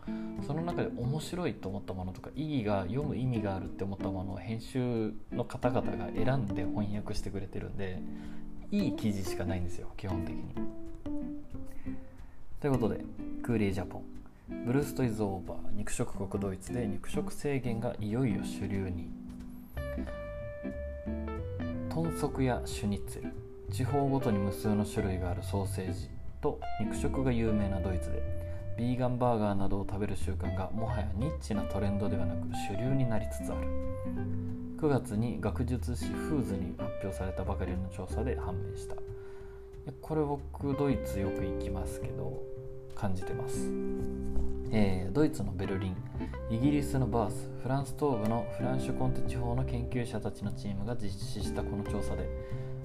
[SPEAKER 1] その中で面白いと思ったものとか意義が読む意味があるって思ったものを編集の方々が選んで翻訳してくれてるんでいい記事しかないんですよ基本的に。ということでクーリージャポン。ブルーストイズオーバー。肉食国ドイツで肉食制限がいよいよ主流に。豚足やシュニッツ。ェル地方ごとに無数の種類があるソーセージ。と肉食が有名なドイツでビーガンバーガーなどを食べる習慣がもはやニッチなトレンドではなく主流になりつつある。9月に学術誌フーズに発表されたばかりの調査で判明した。これ僕ドイツよく行きますけど感じてます、えー、ドイツのベルリンイギリスのバースフランス東部のフランシュコンテ地方の研究者たちのチームが実施したこの調査で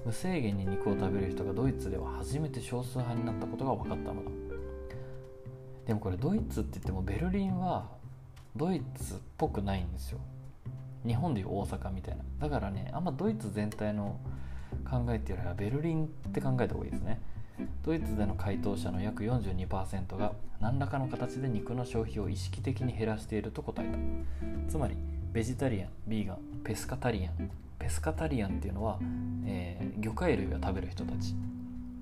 [SPEAKER 1] 無制限に肉を食べる人がドイツでは初めて少数派になったことが分かったのだ。でもこれドイツって言ってもベルリンはドイツっぽくないんですよ。日本でいう大阪みたいな。だからねあんまドイツ全体の考えっていうよりはベルリンって考えた方がいいですね。ドイツでの回答者の約42%が何らかの形で肉の消費を意識的に減らしていると答えた。つまりベジタリアンビーガンペスカタリアンペスカタリアンっていうのは、えー、魚介類を食べる人たち。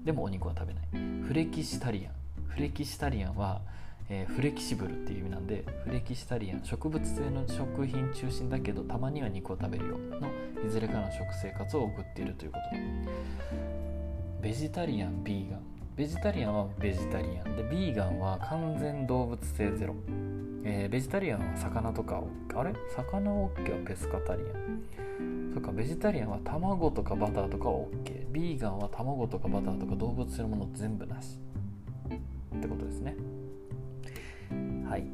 [SPEAKER 1] でもお肉は食べない。フレキシタリアン。フレキシタリアンは、えー、フレキシブルっていう意味なんでフレキシタリアン。植物性の食品中心だけどたまには肉を食べるよ。のいずれかの食生活を送っているということ。ベジタリアンビーガン。ベジタリアンはベジタリアン。でビーガンは完全動物性ゼロ、えー、ベジタリアンは魚とかあれ？魚 OK はペスカタリアン。そっかベジタリアンは卵とかバターとか OK ビーガンは卵とかバターとか動物性のもの全部なし。ってことですね。はい。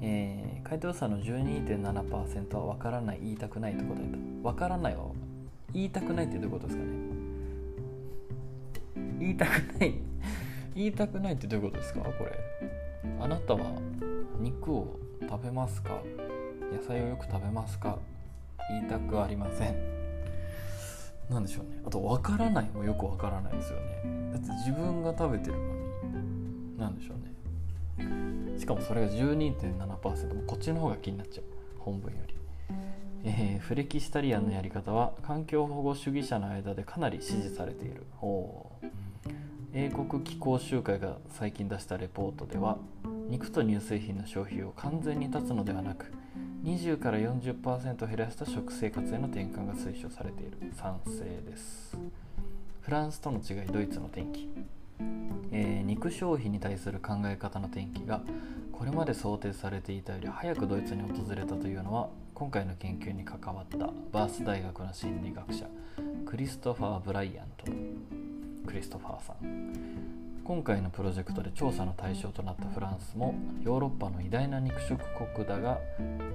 [SPEAKER 1] えー、回答者の12.7%は分からない言いたくないと答えた。分からないは言いたくないってどういうことですかね？言いたくない。言いたくないってどういうことですか？これ。あなたは肉を食べますか？野菜をよく食べますか？言いたくありません。何でしょうね。あと分からないもよく分からないですよね。だって自分が食べてるのに。何でしょうね。しかもそれが12.7%こっちの方が気になっちゃう。本文より。えー、フレキシタリアンのやり方は環境保護主義者の間でかなり支持されている。ほう英国気候集会が最近出したレポートでは肉と乳製品の消費を完全に断つのではなく20から40%減らした食生活への転換が推奨されている。賛成です。フランスとの違いドイツの転機、えー、肉消費に対する考え方の転機がこれまで想定されていたより早くドイツに訪れたというのは今回の研究に関わったバース大学の心理学者クリストファー・ブライアント。クリストファーさん。今回のプロジェクトで調査の対象となったフランスもヨーロッパの偉大な肉食国だが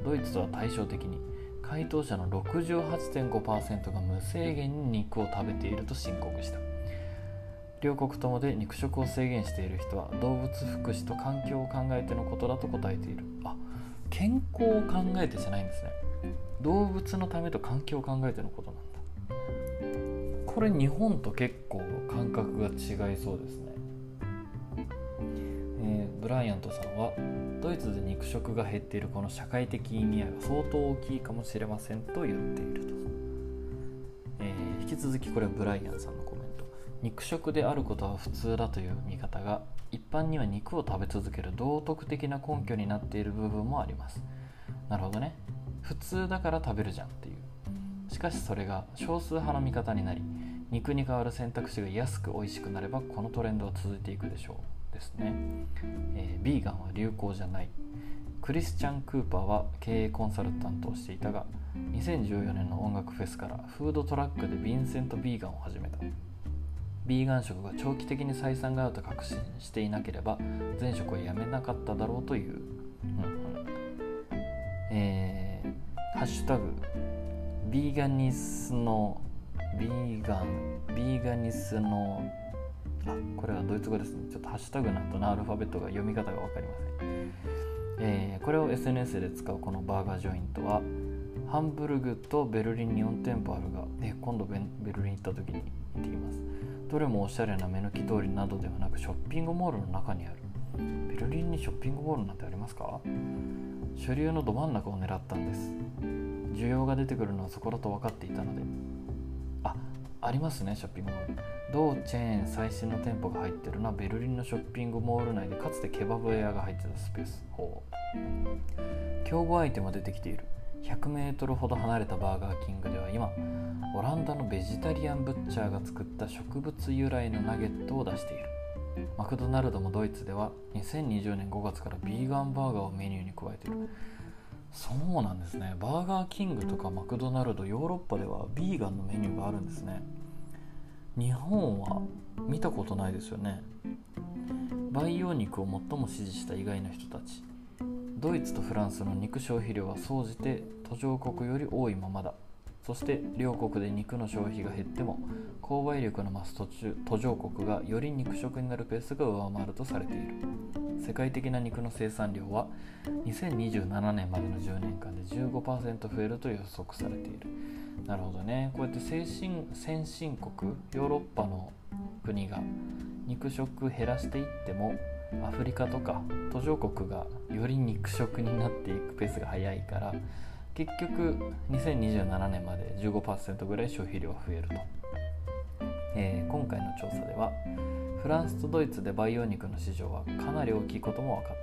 [SPEAKER 1] ドイツとは対照的に回答者の68.5%が無制限に肉を食べていると申告した。両国ともで肉食を制限している人は動物福祉と環境を考えてのことだと答えている。あ健康を考えてじゃないんですね。動物のためと環境を考えてのことなんだ。これ日本と結構感覚が違いそうですね、えー、ブライアントさんはドイツで肉食が減っているこの社会的意味合いは相当大きいかもしれませんと言っていると、えー、引き続きこれはブライアンさんのコメント。肉食であることは普通だという見方が一般には肉を食べ続ける道徳的な根拠になっている部分もあります。なるほどね。普通だから食べるじゃんっていう。しかしそれが少数派の見方になり肉に代わる選択肢が安く美味しくなればこのトレンドは続いていくでしょう。ですね、えー、ビーガンは流行じゃない。クリスチャン・クーパーは経営コンサルタントをしていたが2014年の音楽フェスからフードトラックでヴィンセント・ビーガンを始めた。ビーガン食が長期的に採算が合うと確信していなければ前職は辞めなかっただろうという、うんうん。えー、ハッシュタグビーガニスのビーガンビーガニスのあこれはドイツ語ですね。ちょっとハッシュタグなんとのアルファベットが読み方が分かりません、えー、これを SNS で使うこのバーガージョイントはハンブルグとベルリンに4店舗あるが、ね、今度ベルリン行った時に行ってきます。どれもおしゃれな目抜き通りなどではなくショッピングモールの中にある。ベルリンにショッピングモールなんてありますか？主流のど真ん中を狙ったんです。需要が出てくるのはそこだと分かっていたので。あありますねショッピングモール。同チェーン最新の店舗が入ってるのはベルリンのショッピングモール内でかつてケバブ屋が入ってたスペース。ほう。競合相手も出てきている。100m ほど離れたバーガーキングでは今オランダのベジタリアンブッチャーが作った植物由来のナゲットを出している。マクドナルドもドイツでは2020年5月からビーガンバーガーをメニューに加えている。そうなんですね。バーガーキングとかマクドナルドヨーロッパではビーガンのメニューがあるんですね。日本は見たことないですよね。培養肉を最も支持した以外の人たち。ドイツとフランスの肉消費量は総じて途上国より多いままだ。そして両国で肉の消費が減っても購買力の増す途中途上国がより肉食になるペースが上回るとされている。世界的な肉の生産量は2027年までの10年間で15%増えると予測されている。なるほどね。こうやって先進進国ヨーロッパの国が肉食減らしていってもアフリカとか途上国がより肉食になっていくペースが速いから結局2027年まで15%ぐらい消費量が増えると、えー、今回の調査ではフランスとドイツで培養肉の市場はかなり大きいことも分かっ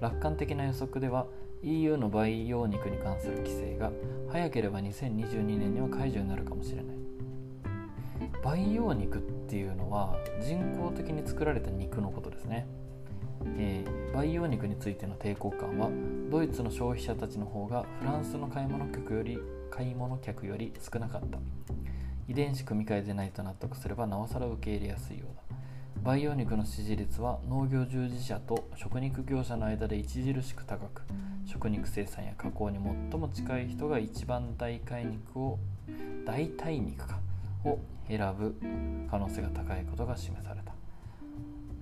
[SPEAKER 1] た。楽観的な予測では EU の培養肉に関する規制が早ければ2022年には解除になるかもしれない。培養肉っていうのは人工的に作られた肉のことですね。えー、培養肉についての抵抗感はドイツの消費者たちの方がフランスの買い物客より買い物客より少なかった。遺伝子組み換えでないと納得すればなおさら受け入れやすいようだ。培養肉の支持率は農業従事者と食肉業者の間で著しく高く食肉生産や加工に最も近い人が一番代替肉を代替肉かを選ぶ可能性が高いことが示された。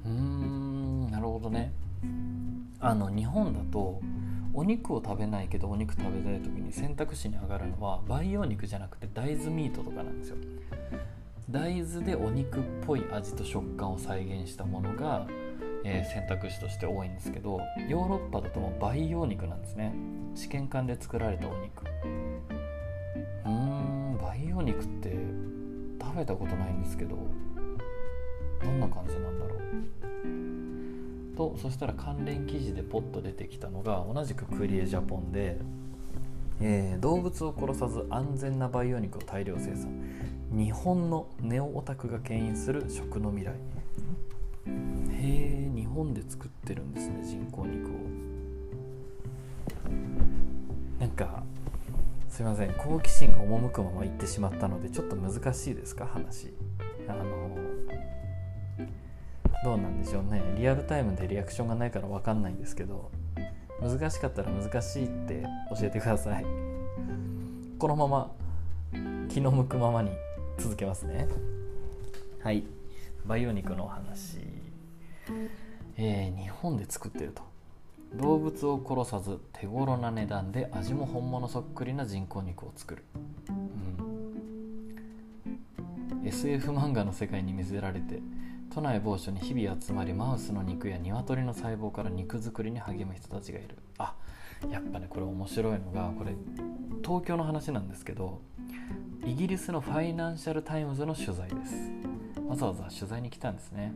[SPEAKER 1] うーん。なるほどね。あの日本だとお肉を食べないけどお肉食べたい時に選択肢に上がるのは培養肉じゃなくて大豆ミートとかなんですよ。大豆でお肉っぽい味と食感を再現したものが、えー、選択肢として多いんですけどヨーロッパだともう培養肉なんですね。試験管で作られたお肉。うーん培養肉って食べたことないんですけどどんな感じなんだろうとそしたら関連記事でポッと出てきたのが同じくクリエジャポンで、えー、動物を殺さず安全な培養肉を大量生産。日本のネオオタクが牽引する食の未来。へえ日本で作ってるんですね人工肉を。なんかすいません好奇心が赴くまま行ってしまったのでちょっと難しいですか話。あのどうなんでしょうね。リアルタイムでリアクションがないから分かんないんですけど難しかったら難しいって教えてください。このまま気の向くままに続けますね。はい。培養肉のお話。えー、日本で作ってると。動物を殺さず手頃な値段で味も本物そっくりな人工肉を作る、うん、SF 漫画の世界に魅せられて都内某所に日々集まりマウスの肉や鶏の細胞から肉作りに励む人たちがいる。あやっぱねこれ面白いのがこれ東京の話なんですけどイギリスのファイナンシャル・タイムズの取材です。わざわざ取材に来たんですね。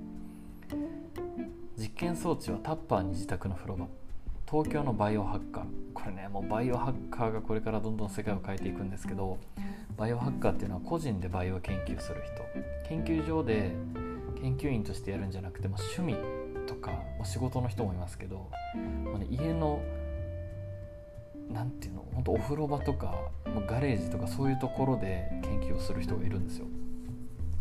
[SPEAKER 1] 実験装置はタッパーに自宅の風呂場。東京のバイオハッカー。これねもうバイオハッカーがこれからどんどん世界を変えていくんですけどバイオハッカーっていうのは個人でバイオ研究する人。研究所で研究員としてやるんじゃなくても趣味とかお仕事の人もいますけど、まあね、家の何ていうの本当お風呂場とかまガレージとかそういうところで研究をする人がいるんですよ。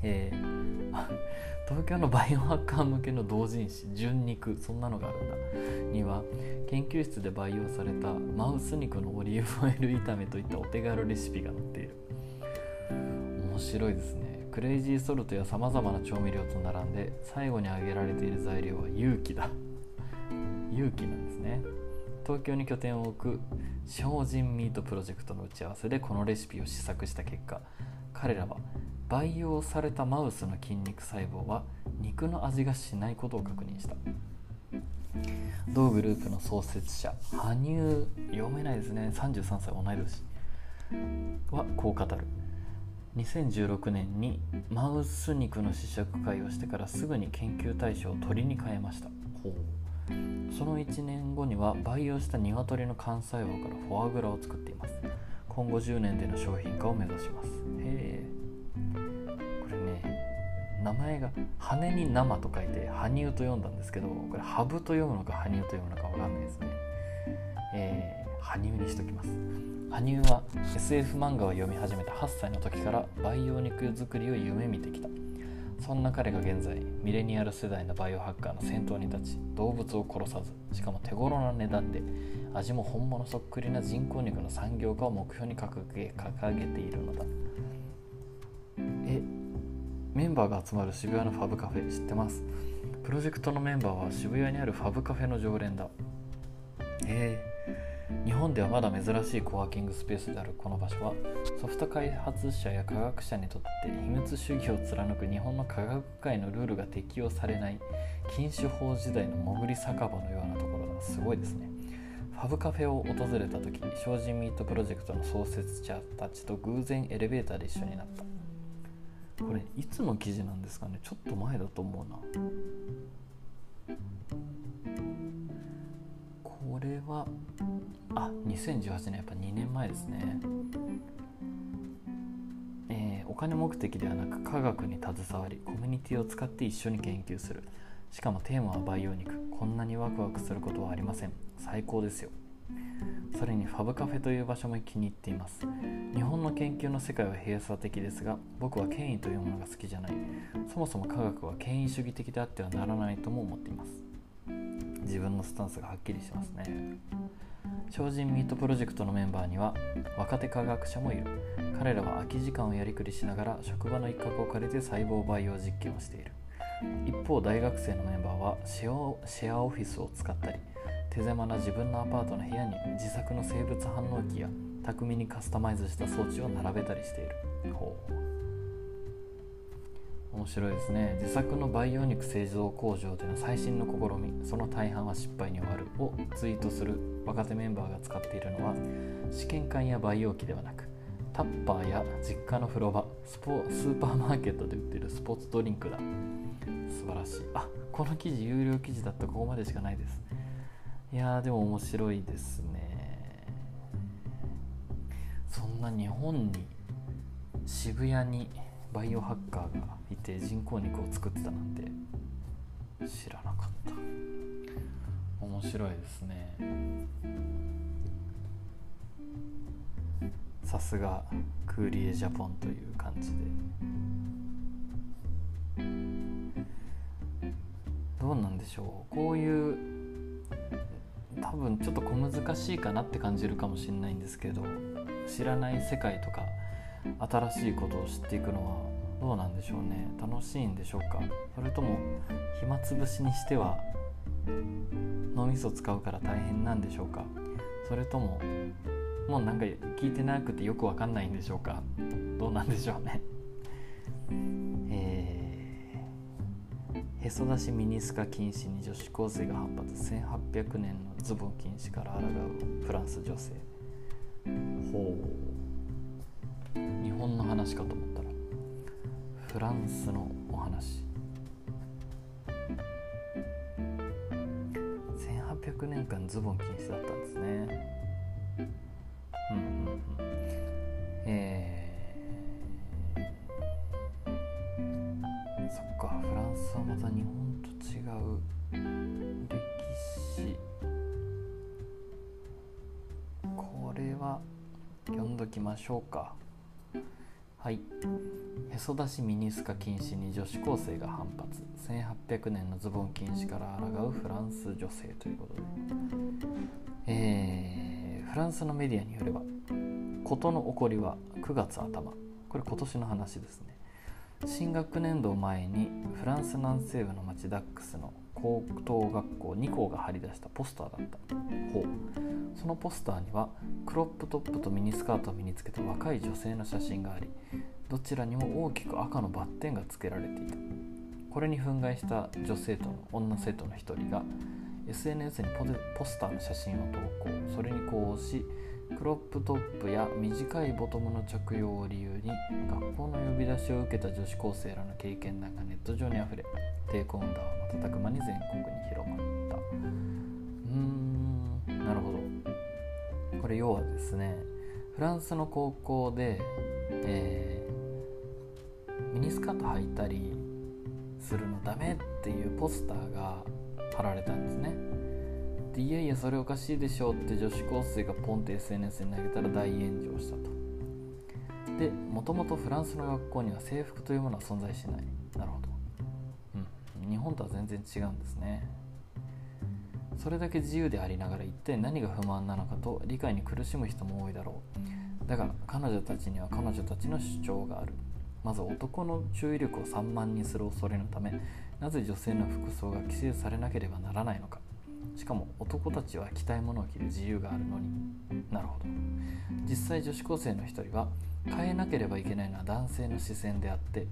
[SPEAKER 1] えー、東京のバイオハッカー向けの同人誌「純肉」そんなのがあるんだ。には研究室で培養されたマウス肉のオリーブオイル炒めといったお手軽レシピが載っている。面白いですね。クレイジーソルトやさまざまな調味料と並んで最後に挙げられている材料は勇気だ。勇気なんですね。東京に拠点を置く精進ミートプロジェクトの打ち合わせでこのレシピを試作した結果彼らは培養されたマウスの筋肉細胞は肉の味がしないことを確認した。同グループの創設者羽生読めないですね。33歳同い年はこう語る2016年にマウス肉の試食会をしてからすぐに研究対象を鳥に変えました。その1年後には培養した鶏の幹細胞からフォアグラを作っています。今後10年での商品化を目指します。へえ。これね名前が羽に生と書いて羽生と読んだんですけどこれハブと読むのか羽生と読むのか分かんないですね。えー、羽生にしときます。羽生は SF 漫画を読み始めた8歳の時から培養肉作りを夢見てきた。そんな彼が現在ミレニアル世代のバイオハッカーの先頭に立ち動物を殺さずしかも手頃な値段で味も本物そっくりな人工肉の産業化を目標に掲げ掲げているのだ。えメンバーが集まる渋谷のファブカフェ知ってます？プロジェクトのメンバーは渋谷にあるファブカフェの常連だ。へえ日本ではまだ珍しいコワーキングスペースであるこの場所はソフト開発者や科学者にとって秘密主義を貫く日本の科学界のルールが適用されない禁酒法時代の潜り酒場のようなところだ。すごいですね。ファブカフェを訪れた時精進ミートプロジェクトの創設者たちと偶然エレベーターで一緒になった。これいつの記事なんですかね？ちょっと前だと思うな。これはあ2018年やっぱ2年前ですね。えー、お金目的ではなく科学に携わりコミュニティを使って一緒に研究する。しかもテーマは培養肉。こんなにワクワクすることはありません。最高ですよ。それにファブカフェという場所も気に入っています。日本の研究の世界は閉鎖的ですが僕は権威というものが好きじゃない。そもそも科学は権威主義的であってはならないとも思っています。自分のスタンスがはっきりしますね。精進ミートプロジェクトのメンバーには若手科学者もいる。彼らは空き時間をやりくりしながら職場の一角を借りて細胞培養実験をしている。一方大学生のメンバーはシェアオフィスを使ったり手狭な自分のアパートの部屋に自作の生物反応機や巧みにカスタマイズした装置を並べたりしている。面白いですね。自作の培養肉製造工場での最新の試み。その大半は失敗に終わる。をツイートする若手メンバーが使っているのは試験管や培養機ではなくタッパーや実家の風呂場スポスーパーマーケットで売ってるスポーツドリンクだ。素晴らしい。あこの記事有料記事だった。ここまでしかないです。いやーでも面白いですね。そんな日本に渋谷にバイオハッカーがいて人工肉を作ってたなんて知らなかった。面白いですね。さすがクーリエジャポンという感じで。どうなんでしょう。こういう多分ちょっと小難しいかなって感じるかもしれないんですけど知らない世界とか新しいことを知っていくのはどうなんでしょうね。楽しいんでしょうか。それとも暇つぶしにしては脳みそ使うから大変なんでしょうか。それとももうなんか聞いてなくてよくわかんないんでしょうか。どうなんでしょうね。えー、へそ出しミニスカ禁止に女子高生が反発。1800年のズボン禁止から抗う。フランス女性。ほう。日本の話かと思っフランスのお話。1800年間ズボン禁止だったんですね。うんうんうん。えー、そっかフランスはまた日本と違う歴史。これは読んどきましょうか。はい。そ出しミニスカ禁止に女子高生が反発。1800年のズボン禁止から抗うフランス女性ということで。えー、フランスのメディアによれば事の起こりは9月頭。これ今年の話ですね。新学年度を前にフランス南西部の町ダックスの高等学校2校が貼り出したポスターだったほうそのポスターにはクロップトップとミニスカートを身につけた若い女性の写真がありどちらにも大きく赤のバッテンがつけられていた。これに憤慨した女生徒の女生徒の一人が SNS にポスターの写真を投稿。それにこうしクロップトップや短いボトムの着用を理由に学校の呼び出しを受けた女子高生らの経験談がネット上にあふれ抵抗運動は瞬く間に全国に広まった。うーんなるほど。これ要はですねフランスの高校で、えー、ミニスカート履いたりするのダメっていうポスターが貼られたんですね。でいやいやそれおかしいでしょうって女子高生がポンって SNS に投げたら大炎上したと。でもともとフランスの学校には制服というものは存在しない。なるほど。うん。日本とは全然違うんですね。それだけ自由でありながら一体何が不満なのかと理解に苦しむ人も多いだろう。だが彼女たちには彼女たちの主張がある。まず男の注意力を散漫にする恐れのためなぜ女性の服装が規制されなければならないのか。しかも男たちは着たいものを着る自由があるのに。なるほど。実際女子高生の一人は変えなければいけないのは男性の視線であって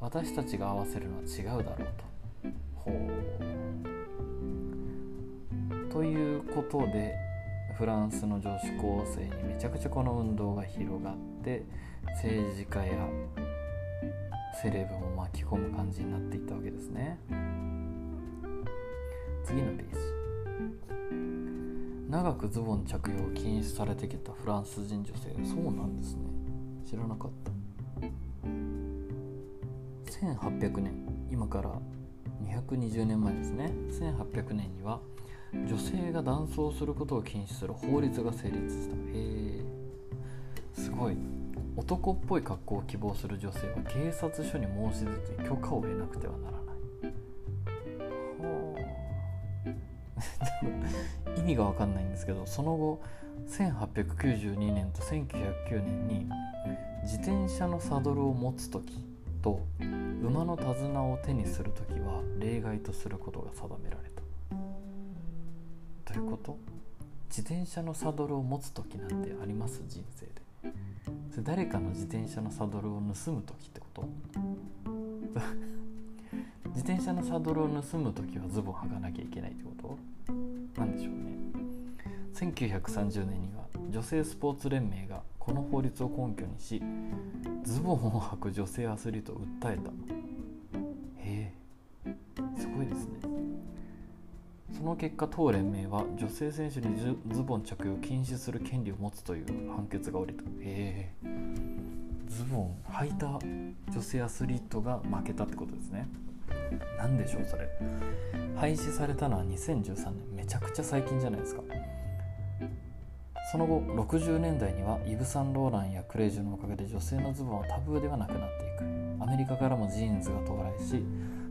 [SPEAKER 1] 私たちが合わせるのは違うだろうと。ほう。ということでフランスの女子高生にめちゃくちゃこの運動が広がって政治家やセレブも巻き込む感じになっていったわけですね。次のページ。長くズボン着用を禁止されてきたフランス人女性。そうなんですね。知らなかった。1800年。今から220年前ですね。1800年には女性が男装することを禁止する法律が成立した。へえすごい。男っぽい格好を希望する女性は警察署に申し出て許可を得なくてはならない。意味が分かんないんですけどその後1892年と1909年に自転車のサドルを持つ時と馬の手綱を手にする時は例外とすることが定められた。どういうこと？自転車のサドルを持つ時なんてあります？人生でそれ誰かの自転車のサドルを盗む時ってこと？自転車のサドルを盗む時はズボン履かなきゃいけないってこと？なんでしょうね。1930年には女性スポーツ連盟がこの法律を根拠にしズボンを履く女性アスリートを訴えた。へえすごいですね。その結果当連盟は女性選手にズボン着用を禁止する権利を持つという判決が下りた。へえ。ズボン履いた女性アスリートが負けたってことですね。何でしょうそれ。廃止されたのは2013年。めちゃくちゃ最近じゃないですか。その後60年代にはイヴ・サンローランやクレイジュのおかげで女性のズボンはタブーではなくなっていく。アメリカからもジーンズが到来し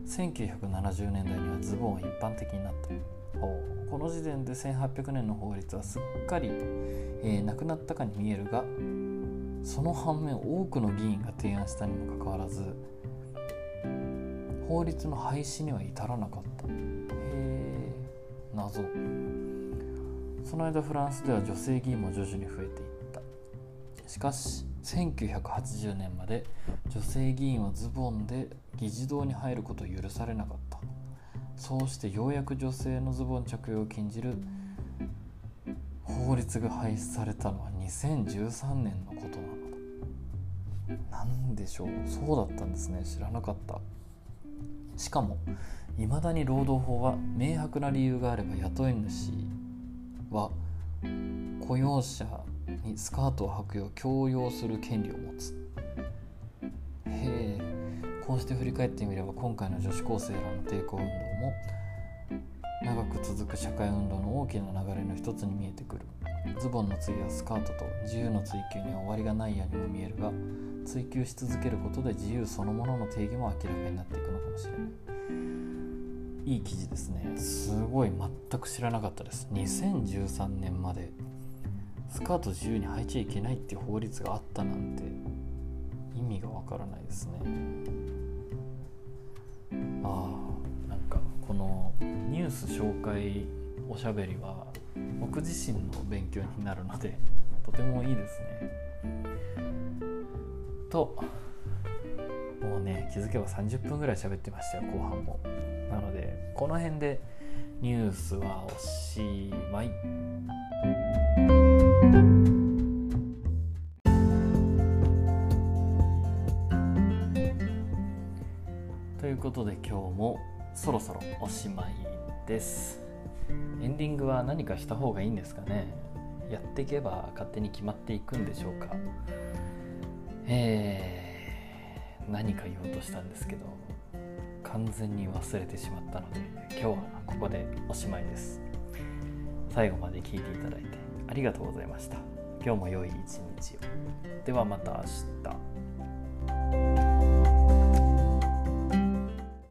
[SPEAKER 1] 1970年代にはズボンは一般的になった。この時点で1800年の法律はすっかり、えー、なくなったかに見えるがその反面多くの議員が提案したにもかかわらず法律の廃止には至らなかった。へえ謎。その間フランスでは女性議員も徐々に増えていった。しかし1980年まで女性議員はズボンで議事堂に入ることを許されなかった。そうしてようやく女性のズボン着用を禁じる法律が廃止されたのは2013年のことなのだ。何でしょう。そうだったんですね。知らなかった。しかもいまだに労働法は明白な理由があれば雇い主は雇用者にスカートを履くよう強要する権利を持つ。へえ。こうして振り返ってみれば今回の女子高生らの抵抗運動も長く続く社会運動の大きな流れの一つに見えてくる。ズボンの次はスカートと自由の追求には終わりがないようにも見えるが追求し続けることで自由そのものの定義も明らかになっていくのかもしれない。いい記事ですね。すごい全く知らなかったです。2013年までスカート自由に履いちゃいけないっていう法律があったなんて意味がわからないですね。ああなんかこのュース紹介おしゃべりは僕自身の勉強になるので とてもいいですね。ともうね気づけば30分ぐらい喋ってましたよ後半も。なのでこの辺でニュースはおしまい。ということで今日もそろそろおしまい。です。エンディングは何かした方がいいんですかね。やっていけば勝手に決まっていくんでしょうか。えー、何か言おうとしたんですけど完全に忘れてしまったので今日はここでおしまいです。最後まで聞いていただいてありがとうございました。今日も良い一日を。ではまた明日。